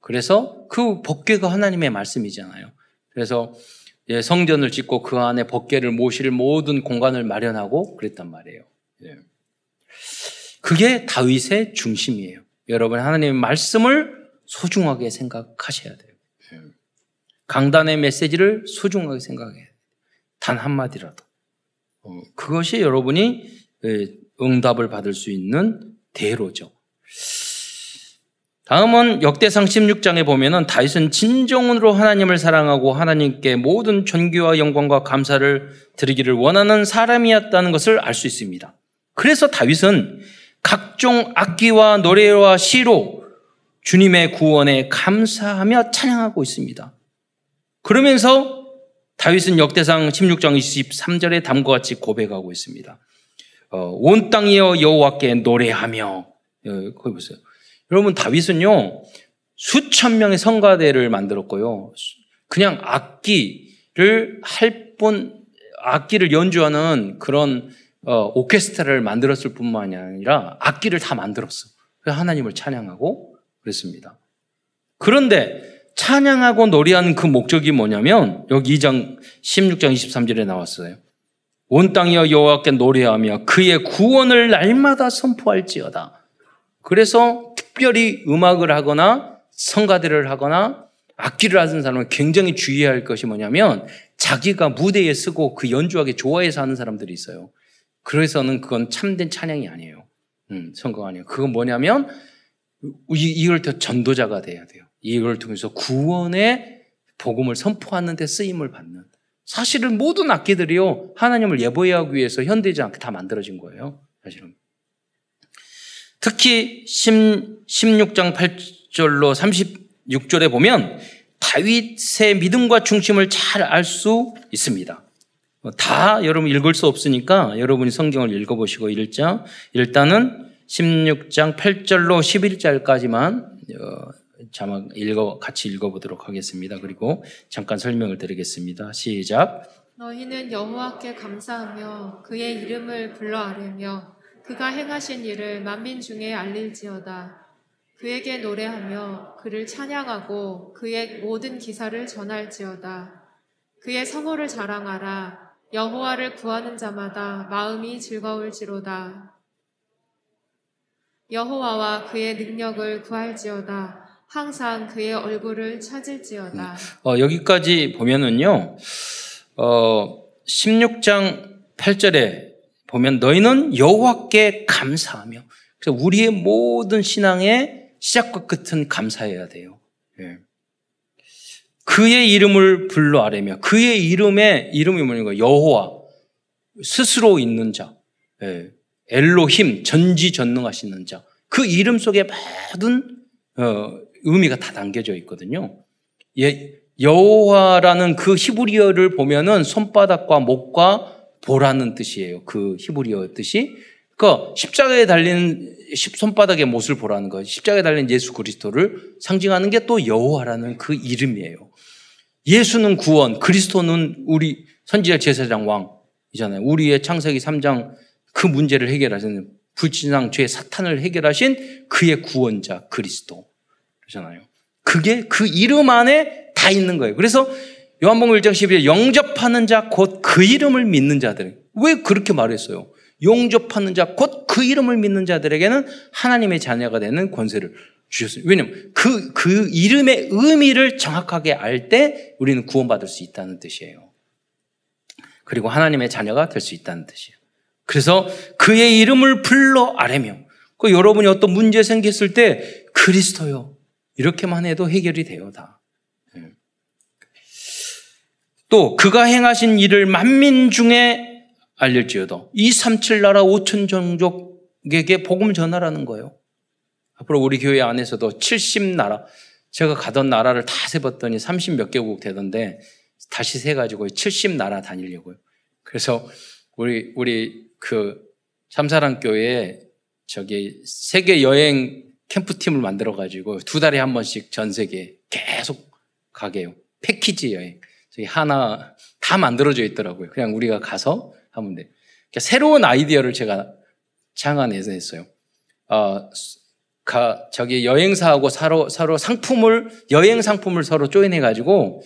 그래서 그 법궤가 하나님의 말씀이잖아요. 그래서 예, 성전을 짓고 그 안에 법계를 모실 모든 공간을 마련하고 그랬단 말이에요. 예. 그게 다윗의 중심이에요. 여러분 하나님의 말씀을 소중하게 생각하셔야 돼요. 예. 강단의 메시지를 소중하게 생각해야 돼요. 단 한마디라도. 어, 그것이 여러분이 예, 응답을 받을 수 있는 대로죠. 다음은 역대상 16장에 보면은 다윗은 진정으로 하나님을 사랑하고 하나님께 모든 존귀와 영광과 감사를 드리기를 원하는 사람이었다는 것을 알 수 있습니다. 그래서 다윗은 각종 악기와 노래와 시로 주님의 구원에 감사하며 찬양하고 있습니다. 그러면서 다윗은 역대상 16장 23절에 다음과 같이 고백하고 있습니다. 어, 온 땅이여 여호와께 노래하며 어, 거기 보세요. 여러분 다윗은요 수천 명의 성가대를 만들었고요. 그냥 악기를 할 뿐 악기를 연주하는 그런 어, 오케스트라를 만들었을 뿐만이 아니라 악기를 다 만들었어. 그래서 하나님을 찬양하고 그랬습니다. 그런데 찬양하고 노래하는 그 목적이 뭐냐면 여기 2장 16장 23절에 나왔어요. 온 땅이여 여호와께 노래하며 그의 구원을 날마다 선포할지어다. 그래서 특별히 음악을 하거나 성가대를 하거나 악기를 하는 사람은 굉장히 주의해야 할 것이 뭐냐면 자기가 무대에 쓰고 그 연주하기 좋아해서 하는 사람들이 있어요. 그래서는 그건 참된 찬양이 아니에요. 음, 성공 아니에요. 그건 뭐냐면 이, 이걸 더 전도자가 돼야 돼요. 이걸 통해서 구원의 복음을 선포하는 데 쓰임을 받는. 사실은 모든 악기들이요. 하나님을 예보하기 위해서 현대지 다 만들어진 거예요. 사실은. 특히 10, 16장 8절로 36절에 보면 다윗의 믿음과 중심을 잘 알 수 있습니다. 다 여러분 읽을 수 없으니까 여러분이 성경을 읽어보시고 읽자. 일단은 16장 8절로 11절까지만 어, 자막 읽어 같이 읽어보도록 하겠습니다. 그리고 잠깐 설명을 드리겠습니다. 시작. 너희는 여호와께 감사하며 그의 이름을 불러 아뢰며 그가 행하신 일을 만민 중에 알릴지어다. 그에게 노래하며 그를 찬양하고 그의 모든 기사를 전할지어다. 그의 성호를 자랑하라. 여호와를 구하는 자마다 마음이 즐거울지로다. 여호와와 그의 능력을 구할지어다. 항상 그의 얼굴을 찾을지어다. 어, 여기까지 보면은요, 어, 16장 8절에 보면 너희는 여호와께 감사하며 그래서 우리의 모든 신앙의 시작과 끝은 감사해야 돼요. 예. 그의 이름을 불러 아뢰며 그의 이름의 이름이 뭐냐면 여호와 스스로 있는 자, 예. 엘로힘 전지전능하시는 자. 그 이름 속에 모든 어, 의미가 다 담겨져 있거든요. 예, 여호와라는 그 히브리어를 보면은 손바닥과 목과 보라는 뜻이에요. 그 히브리어 뜻이. 그러니까 십자가에 달린 손바닥의 못을 보라는 거예요. 십자가에 달린 예수 그리스도를 상징하는 게 또 여호와라는 그 이름이에요. 예수는 구원, 그리스도는 우리 선지자 제사장 왕이잖아요. 우리의 창세기 3장 그 문제를 해결하시는 불신앙 죄 사탄을 해결하신 그의 구원자 그리스도. 그러잖아요. 그게 그 이름 안에 다 있는 거예요. 그래서 요한복음 1장 12절 영접하는 자 곧 그 이름을 믿는 자들. 왜 그렇게 말했어요? 용접하는 자 곧 그 이름을 믿는 자들에게는 하나님의 자녀가 되는 권세를 주셨어요. 왜냐면 그, 그 이름의 의미를 정확하게 알 때 우리는 구원받을 수 있다는 뜻이에요. 그리고 하나님의 자녀가 될 수 있다는 뜻이에요. 그래서 그의 이름을 불러 아뢰며 그 여러분이 어떤 문제 생겼을 때 그리스도요. 이렇게만 해도 해결이 돼요, 다. 또 그가 행하신 일을 만민 중에 알릴지어다. 이 삼칠 나라 오천 종족에게 복음 전하라는 거예요. 앞으로 우리 교회 안에서도 70 나라, 제가 가던 나라를 다 세봤더니 30 몇 개국 되던데 다시 세 가지고 70 나라 다니려고요. 그래서 우리, 우리 그 삼사랑 교회에 저기 세계 여행 캠프팀을 만들어 가지고 두 달에 한 번씩 전 세계 계속 가게요. 패키지 여행. 저희 하나 다 만들어져 있더라고요. 그냥 우리가 가서 하면 돼. 그러니까 새로운 아이디어를 제가 창안해서 했어요. 어, 가, 저기 여행사하고 서로, 서로 상품을, 여행 상품을 서로 조인해가지고,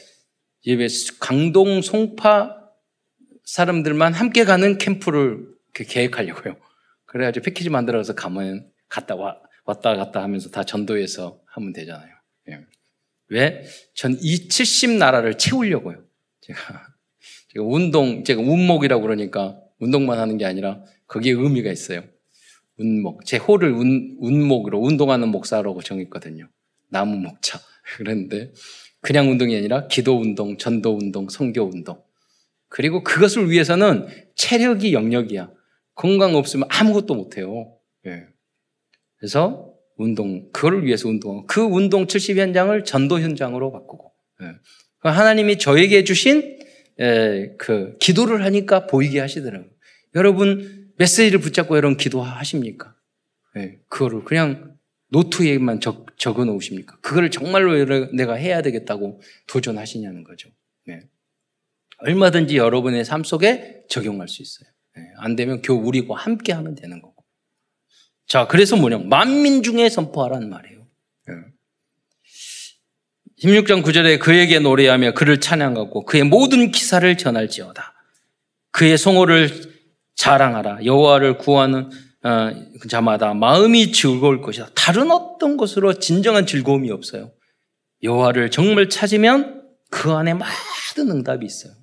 집에 강동, 송파 사람들만 함께 가는 캠프를 계획하려고요. 그래가지고 패키지 만들어서 가면 갔다 와, 왔다 갔다 하면서 다 전도해서 하면 되잖아요. 예. 왜? 전 이 70 나라를 채우려고요. 제가, 제가 운동, 제가 운목이라고 그러니까 운동만 하는 게 아니라 거기에 의미가 있어요. 운목. 제 호를 운, 운목으로 운동하는 목사라고 정했거든요. 나무 먹자. 그랬는데 그냥 운동이 아니라 기도 운동, 전도 운동, 성교 운동. 그리고 그것을 위해서는 체력이 영역이야. 건강 없으면 아무것도 못해요. 예. 그래서 운동, 그거를 위해서 운동하고 그 운동 70 현장을 전도 현장으로 바꾸고. 예. 하나님이 저에게 주신 예, 그 기도를 하니까 보이게 하시더라고요. 여러분 메시지를 붙잡고 여러분 기도하십니까? 예, 그거를 그냥 노트에만 적, 적어 놓으십니까? 그걸 정말로 내가 해야 되겠다고 도전하시냐는 거죠. 네. 얼마든지 여러분의 삶 속에 적용할 수 있어요. 네. 안 되면 교 우리고 함께 하면 되는 거고. 자, 그래서 뭐냐? 만민 중에 선포하라는 말이에요. 네. 16장 9절에 그에게 노래하며 그를 찬양하고 그의 모든 기사를 전할지어다. 그의 성호를 자랑하라. 여호와를 구하는 어, 자마다 마음이 즐거울 것이다. 다른 어떤 것으로 진정한 즐거움이 없어요. 여호와를 정말 찾으면 그 안에 많은 응답이 있어요.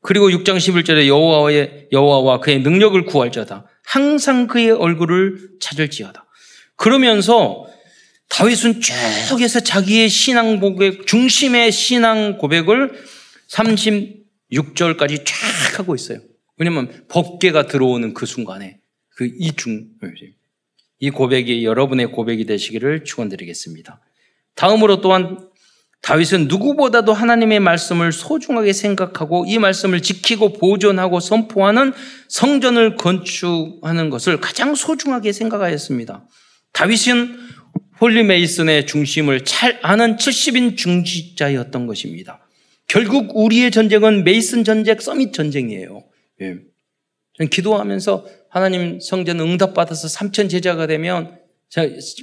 그리고 6장 11절에 여호와의 여호와와 그의 능력을 구할 자다. 항상 그의 얼굴을 찾을지어다. 그러면서 다윗은 쭉 해서 자기의 신앙 고백, 중심의 신앙 고백을 36절까지 쫙 하고 있어요. 왜냐면 법궤가 들어오는 그 순간에 그 이중 이 고백이 여러분의 고백이 되시기를 축원드리겠습니다. 다음으로 또한 다윗은 누구보다도 하나님의 말씀을 소중하게 생각하고 이 말씀을 지키고 보존하고 선포하는 성전을 건축하는 것을 가장 소중하게 생각하였습니다. 다윗은 Holy Mason의 중심을 잘 아는 70인 중직자였던 것입니다. 결국 우리의 전쟁은 메이슨 전쟁, 서밋 전쟁이에요. 예. 기도하면서 하나님 성전 응답받아서 삼천 제자가 되면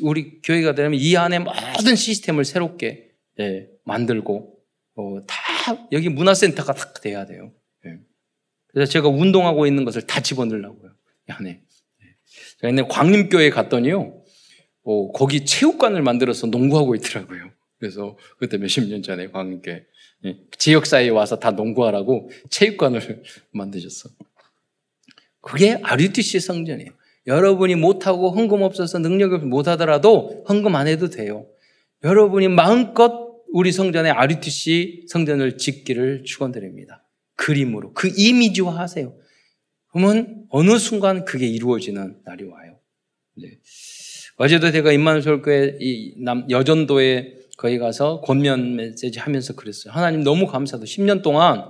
우리 교회가 되면 이 안에 모든 시스템을 새롭게 예, 만들고 어, 다 여기 문화센터가 다 돼야 돼요. 예. 그래서 제가 운동하고 있는 것을 다 집어넣으려고요. 이 안에. 예. 제가 옛날 광림교회 갔더니요. 어, 거기 체육관을 만들어서 농구하고 있더라고요. 그래서 그때 몇십 년 전에 광림교회 예. 지역사회에 와서 다 농구하라고 체육관을 만드셨어. 그게 RUTC 성전이에요. 여러분이 못하고 헌금 없어서 능력이 못하더라도 헌금 안 해도 돼요. 여러분이 마음껏 우리 성전에 RUTC 성전을 짓기를 축원드립니다. 그림으로 그 이미지화 하세요. 그러면 어느 순간 그게 이루어지는 날이 와요. 네. 어제도 제가 임만솔교회 여전도에 거기 가서 권면 메시지 하면서 그랬어요. 하나님 너무 감사도 10년 동안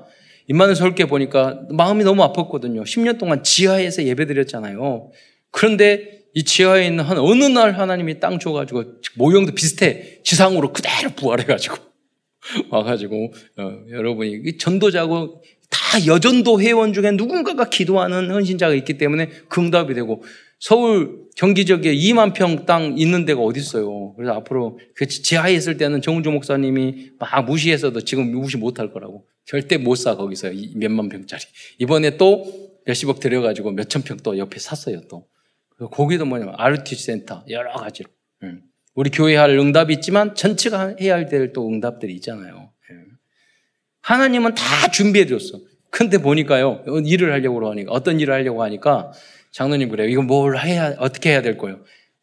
임마누 설계 보니까 마음이 너무 아팠거든요. 10년 동안 지하에서 예배드렸잖아요. 그런데 이 지하에 있는 한 어느 날 하나님이 땅 줘가지고 모형도 비슷해 지상으로 그대로 부활해가지고 와가지고 어, 여러분이 전도자고 다 여전도 회원 중에 누군가가 기도하는 헌신자가 있기 때문에 긍답이 되고 서울 경기 지역에 2만 평 땅 있는 데가 어디 있어요. 그래서 앞으로 그 지하에 있을 때는 정우주 목사님이 막 무시해서도 지금 무시 못할 거라고. 절대 못 사 거기서 몇만 평짜리. 이번에 또 몇십억 들여가지고 몇천 평 또 옆에 샀어요 또. 거기도 뭐냐면 RT 센터 여러 가지로. 우리 교회 할 응답이 있지만 전체가 해야 할때또 응답들이 있잖아요. 하나님은 다 준비해 줬어. 근데 보니까요 일을 하려고 하니까 어떤 일을 하려고 하니까 장로님 그래요. 이거 뭘 해야, 어떻게 해야 될 거예요?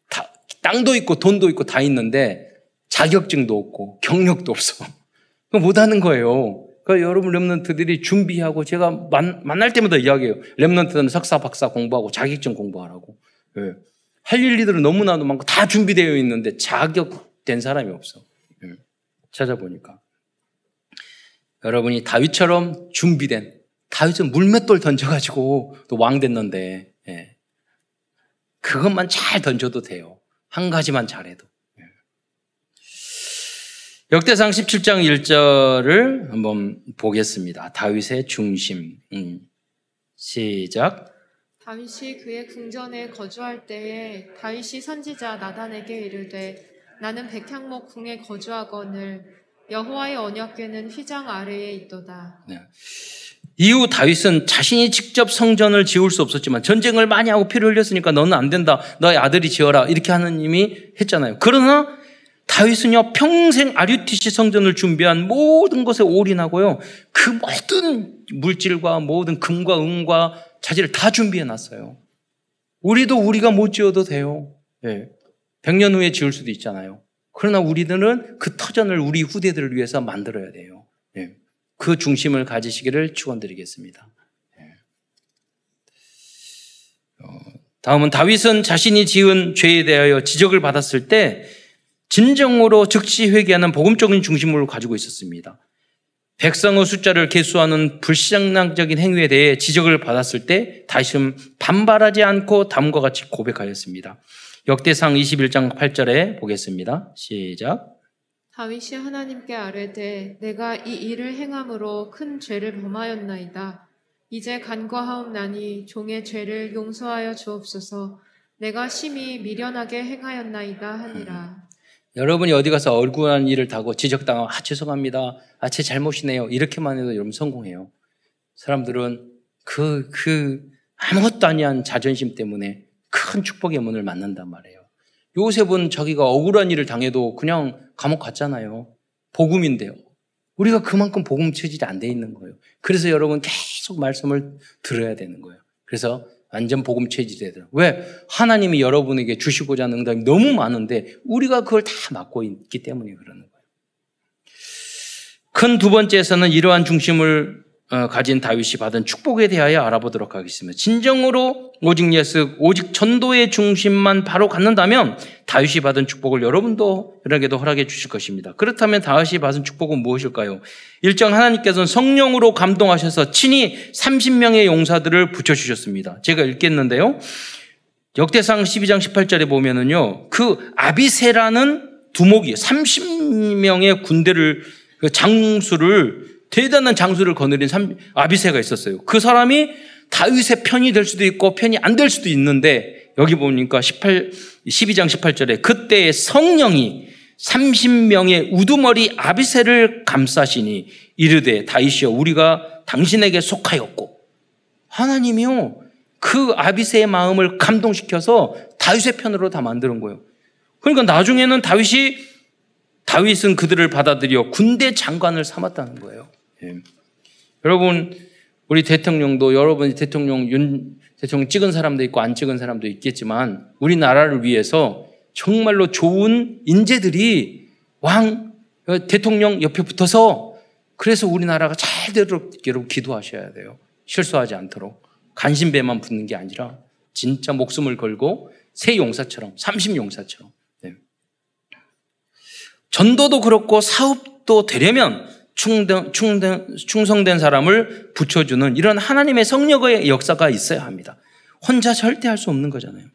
다, 땅도 있고 돈도 있고 다 있는데 자격증도 없고 경력도 없어. 그거 못 하는 거예요. 그러니까 여러분 랩런트들이 준비하고 제가 만, 만날 때마다 이야기해요. 랩런트는 석사, 박사 공부하고 자격증 공부하라고. 네. 할 일들은 너무나도 많고 다 준비되어 있는데 자격된 사람이 없어. 네. 찾아보니까. 여러분이 다윗처럼 준비된 다윗은 물맷돌 던져가지고 또 왕 됐는데 예. 그것만 잘 던져도 돼요. 한 가지만 잘해도. 예. 역대상 17장 1절을 한번 보겠습니다. 다윗의 중심. 음. 시작. 다윗이 그의 궁전에 거주할 때에 다윗이 선지자 나단에게 이르되 나는 백향목 궁에 거주하거늘 여호와의 언약궤는 휘장 아래에 있도다. 네. 이후 다윗은 자신이 직접 성전을 지을 수 없었지만 전쟁을 많이 하고 피를 흘렸으니까 너는 안 된다. 너의 아들이 지어라. 이렇게 하느님이 했잖아요. 그러나 다윗은요, 평생 아류티시 성전을 준비한 모든 것에 올인하고요, 그 모든 물질과 모든 금과 은과 자질을 다 준비해 놨어요. 우리도 우리가 못 지어도 돼요. 예. 100년 후에 지을 수도 있잖아요. 그러나 우리들은 그 터전을 우리 후대들을 위해서 만들어야 돼요. 예. 그 중심을 가지시기를 축원드리겠습니다. 예. 어, 다음은 다윗은 자신이 지은 죄에 대하여 지적을 받았을 때 진정으로 즉시 회개하는 복음적인 중심을 가지고 있었습니다. 백성의 숫자를 개수하는 불신앙적인 행위에 대해 지적을 받았을 때 다시금 반발하지 않고 다음과 같이 고백하였습니다. 역대상 21장 8절에 보겠습니다. 시작. 다윗이 하나님께 아뢰되 내가 이 일을 행함으로 큰 죄를 범하였나이다. 이제 간과하옵나니 종의 죄를 용서하여 주옵소서. 내가 심히 미련하게 행하였나이다 하니라. 여러분이 어디 가서 얼굴한 일을 다고 지적당하고 아 죄송합니다. 아 제 잘못이네요. 이렇게만 해도 여러분 성공해요. 사람들은 그, 그 아무것도 아니한 자존심 때문에 큰 축복의 문을 맞는단 말이에요. 요셉은 자기가 억울한 일을 당해도 그냥 감옥 갔잖아요. 복음인데요. 우리가 그만큼 복음 체질이 안 돼 있는 거예요. 그래서 여러분 계속 말씀을 들어야 되는 거예요. 그래서 완전 복음 체질이 되더라. 왜? 하나님이 여러분에게 주시고자 하는 응답이 너무 많은데 우리가 그걸 다 맡고 있기 때문에 그러는 거예요. 큰 두 번째에서는 이러한 중심을 어, 가진 다윗이 받은 축복에 대하여 알아보도록 하겠습니다. 진정으로 오직 예수, 오직 전도의 중심만 바로 갖는다면 다윗이 받은 축복을 여러분도 여러에게도 허락해 주실 것입니다. 그렇다면 다윗이 받은 축복은 무엇일까요? 일정 하나님께서는 성령으로 감동하셔서 친히 30명의 용사들을 붙여주셨습니다. 제가 읽겠는데요. 역대상 12장 18절에 보면은요, 그 아비세라는 두목이 30명의 군대를, 그 장수를 대단한 장수를 거느린 아비세가 있었어요. 그 사람이 다윗의 편이 될 수도 있고 편이 안 될 수도 있는데 여기 보니까 18, 12장 18절에 그때 성령이 30명의 우두머리 아비세를 감싸시니 이르되 다윗이여 우리가 당신에게 속하였고 하나님이요 그 아비세의 마음을 감동시켜서 다윗의 편으로 다 만드는 거예요. 그러니까 나중에는 다윗이 다윗은 그들을 받아들여 군대 장관을 삼았다는 거예요. 예. 여러분, 우리 대통령도 여러분이 대통령, 윤 대통령 찍은 사람도 있고 안 찍은 사람도 있겠지만 우리나라를 위해서 정말로 좋은 인재들이 왕, 어, 대통령 옆에 붙어서 그래서 우리나라가 잘 되도록 기도하셔야 돼요. 실수하지 않도록. 간신배만 붙는 게 아니라 진짜 목숨을 걸고 새 용사처럼, 삼십 용사처럼. 네. 전도도 그렇고 사업도 되려면 충성, 충성, 충성된 사람을 붙여주는 이런 하나님의 성령의 역사가 있어야 합니다. 혼자 절대 할 수 없는 거잖아요.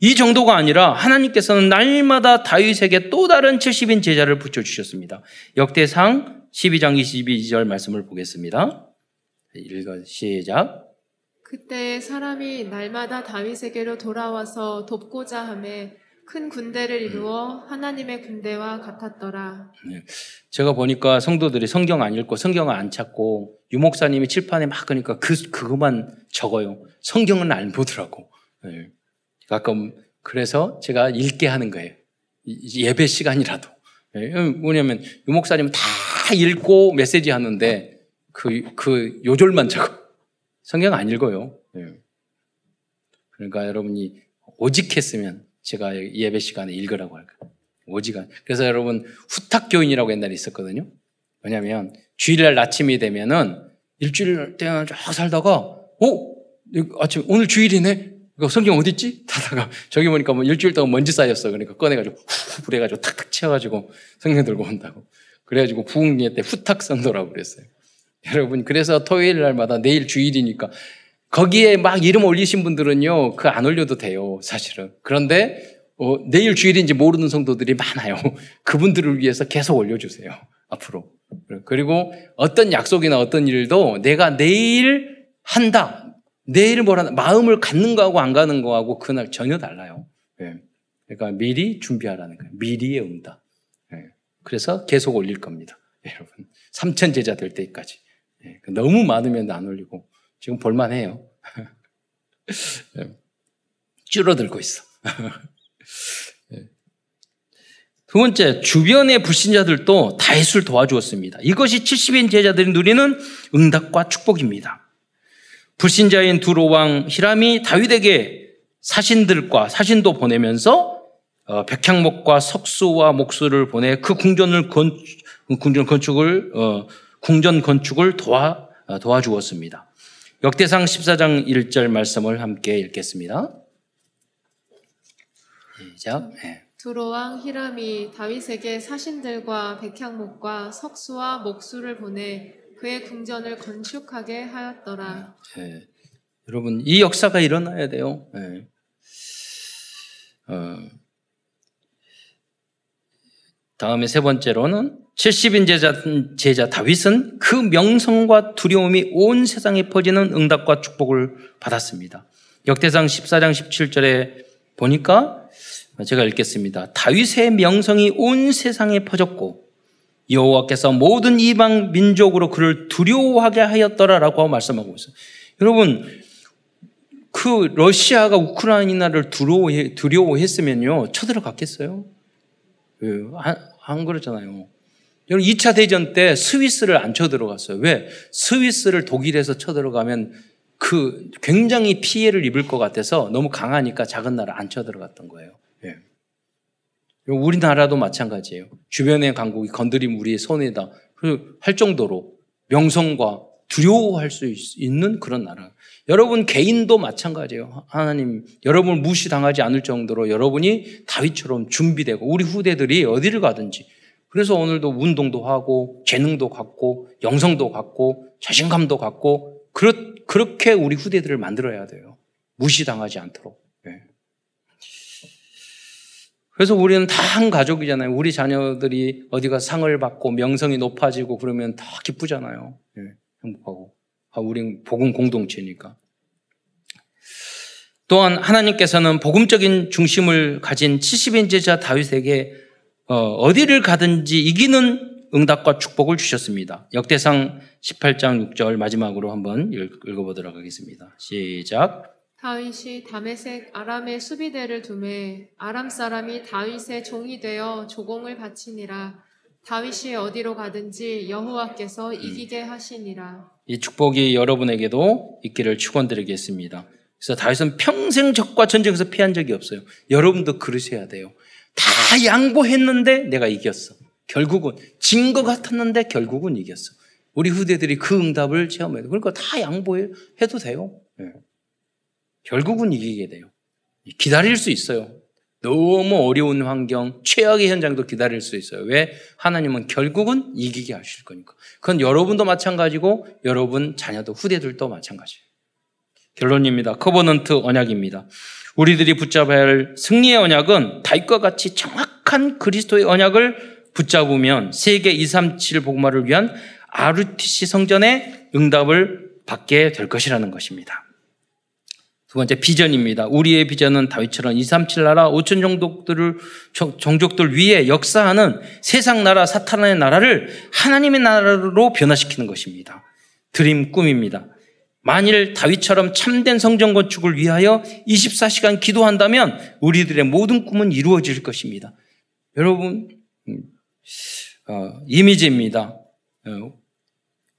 이 정도가 아니라 하나님께서는 날마다 다윗에게 또 다른 70인 제자를 붙여주셨습니다. 역대상 12장 22절 말씀을 보겠습니다. 읽어 시작. 그때 사람이 날마다 다윗에게로 돌아와서 돕고자 함에 큰 군대를 이루어 하나님의 군대와 같았더라. 네. 제가 보니까 성도들이 성경 안 읽고 성경을 안 찾고 유목사님이 칠판에 막 그러니까 그 그것만 적어요. 성경은 안 보더라고. 네. 가끔 그래서 제가 읽게 하는 거예요. 예배 시간이라도. 네. 뭐냐면 유목사님은 다 읽고 메시지 하는데 그, 그 요절만 적어. 성경 안 읽어요. 네. 그러니까 여러분이 오직 했으면 제가 예배 시간에 읽으라고 할까. 오지간. 그래서 여러분 후탁교인이라고 옛날에 있었거든요. 왜냐하면 주일날 아침이 되면은 일주일 동안 쫙 살다가 어 아침 오늘 주일이네. 이거 성경 어디 있지? 하다가 저기 보니까 뭐 일주일 동안 먼지 쌓였어. 그러니까 꺼내가지고 후 불해가지고 탁탁 치워가지고 성경 들고 온다고. 그래가지고 부흥리에 때 후탁 성도라고 그랬어요. 여러분 그래서 토요일 날마다 내일 주일이니까 거기에 막 이름 올리신 분들은요, 그 안 올려도 돼요, 사실은. 그런데, 어, 내일 주일인지 모르는 성도들이 많아요. 그분들을 위해서 계속 올려주세요, 앞으로. 그리고 어떤 약속이나 어떤 일도 내가 내일 한다. 내일 뭘 한다. 마음을 갖는 거하고 안 가는 거하고 그날 전혀 달라요. 네. 그러니까 미리 준비하라는 거예요. 미리의 응답. 네. 그래서 계속 올릴 겁니다. 여러분. 삼천 제자 될 때까지. 네. 너무 많으면 안 올리고. 지금 볼만해요. 예. 줄어들고 있어. 예. 두 번째, 주변의 불신자들도 다윗을 도와주었습니다. 이것이 70인 제자들이 누리는 응답과 축복입니다. 불신자인 두로왕 히람이 다윗에게 사신들과 사신도 보내면서 어, 백향목과 석수와 목수를 보내 그 궁전을 건 궁전 건축을 어, 궁전 건축을 도와 어, 도와주었습니다. 역대상 14장 1절 말씀을 함께 읽겠습니다. 시작. 네. 두로왕 히람이 다윗에게 사신들과 백향목과 석수와 목수를 보내 그의 궁전을 건축하게 하였더라. 네. 여러분 이 역사가 일어나야 돼요. 네. 어, 다음에 세 번째로는 70인 제자, 제자 다윗은 그 명성과 두려움이 온 세상에 퍼지는 응답과 축복을 받았습니다. 역대상 14장 17절에 보니까 제가 읽겠습니다. 다윗의 명성이 온 세상에 퍼졌고 여호와께서 모든 이방 민족으로 그를 두려워하게 하였더라라고 말씀하고 있어요. 여러분 그 러시아가 우크라이나를 두려워했으면요 쳐들어갔겠어요? 안, 안 그렇잖아요. 여러분 2차 대전 때 스위스를 안 쳐들어갔어요. 왜? 스위스를 독일에서 쳐들어가면 그 굉장히 피해를 입을 것 같아서 너무 강하니까 작은 나라 안 쳐들어갔던 거예요. 예. 우리나라도 마찬가지예요. 주변의 강국이 건드리면 우리의 손에다 할 정도로 명성과 두려워할 수 있는 그런 나라. 여러분 개인도 마찬가지예요. 하나님 여러분을 무시당하지 않을 정도로 여러분이 다윗처럼 준비되고 우리 후대들이 어디를 가든지 그래서 오늘도 운동도 하고 재능도 갖고 영성도 갖고 자신감도 갖고 그렇, 그렇게 우리 후대들을 만들어야 돼요. 무시당하지 않도록. 네. 그래서 우리는 다 한 가족이잖아요. 우리 자녀들이 어디가 상을 받고 명성이 높아지고 그러면 다 기쁘잖아요. 네. 행복하고. 아, 우린 복음 공동체니까. 또한 하나님께서는 복음적인 중심을 가진 70인 제자 다윗에게 어, 디를 가든지 이기는 응답과 축복을 주셨습니다. 역대상 18장 6절 마지막으로 한번 읽어보도록 하겠습니다. 시작. 다윗이 다메색 아람의 수비대를 두매 아람 사람이 다윗의 종이 되어 조공을 바치니라. 다윗이 어디로 가든지 여호와께서 이기게 하시니라. 이 축복이 여러분에게도 있기를 축원드리겠습니다. 그래서 다윗은 평생 적과 전쟁에서 피한 적이 없어요. 여러분도 그러셔야 돼요. 다 양보했는데 내가 이겼어. 결국은 진 것 같았는데 결국은 이겼어. 우리 후대들이 그 응답을 체험해야 돼. 그러니까 다 양보해도 돼요. 네. 결국은 이기게 돼요. 기다릴 수 있어요. 너무 어려운 환경, 최악의 현장도 기다릴 수 있어요. 왜? 하나님은 결국은 이기게 하실 거니까. 그건 여러분도 마찬가지고 여러분 자녀도 후대들도 마찬가지예요. 결론입니다. Covenant 언약입니다. 우리들이 붙잡아야 할 승리의 언약은 다윗과 같이 정확한 그리스도의 언약을 붙잡으면 세계 237 복음화를 위한 RUTC 성전의 응답을 받게 될 것이라는 것입니다. 두 번째 비전입니다. 우리의 비전은 다윗처럼 237 나라 5천 종족들을 종족들 위에 역사하는 세상 나라 사탄의 나라를 하나님의 나라로 변화시키는 것입니다. 드림 꿈입니다. 만일 다윗처럼 참된 성전 건축을 위하여 24시간 기도한다면 우리들의 모든 꿈은 이루어질 것입니다. 여러분 음, 어, 이미지입니다. 어,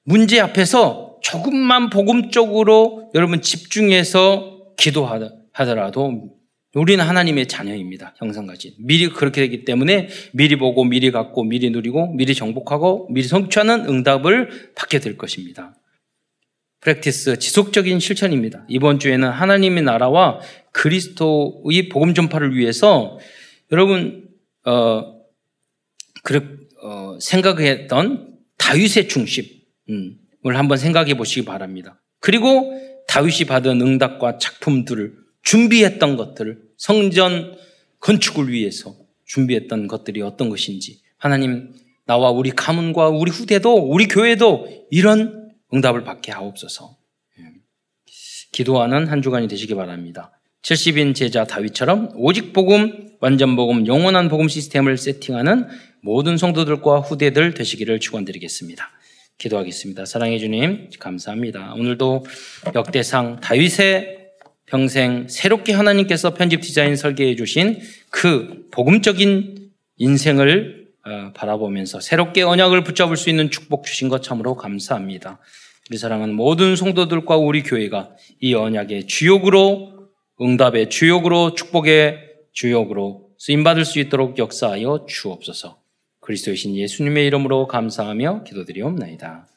문제 앞에서 조금만 복음적으로 여러분 집중해서 기도하더라도 우리는 하나님의 자녀입니다. 형상 가진. 미리 그렇게 되기 때문에 미리 보고 미리 갖고 미리 누리고 미리 정복하고 미리 성취하는 응답을 받게 될 것입니다. 프랙티스 지속적인 실천입니다. 이번 주에는 하나님의 나라와 그리스도의 복음 전파를 위해서 여러분 어, 그, 어, 생각했던 다윗의 중심을 한번 생각해 보시기 바랍니다. 그리고 다윗이 받은 응답과 작품들을 준비했던 것들을 성전 건축을 위해서 준비했던 것들이 어떤 것인지 하나님 나와 우리 가문과 우리 후대도 우리 교회도 이런 응답을 받게 하옵소서. 예. 기도하는 한 주간이 되시기 바랍니다. 70인 제자 다윗처럼 오직 복음, 완전 복음, 영원한 복음 시스템을 세팅하는 모든 성도들과 후대들 되시기를 축원드리겠습니다. 기도하겠습니다. 사랑해 주님, 감사합니다. 오늘도 역대상 다윗의 평생 새롭게 하나님께서 편집 디자인 설계해 주신 그 복음적인 인생을 어, 바라보면서 새롭게 언약을 붙잡을 수 있는 축복 주신 것 참으로 감사합니다. 우리 사랑하는 모든 성도들과 우리 교회가 이 언약의 주역으로 응답의 주역으로 축복의 주역으로 쓰임받을 수 있도록 역사하여 주옵소서. 그리스도이신 예수님의 이름으로 감사하며 기도드리옵나이다.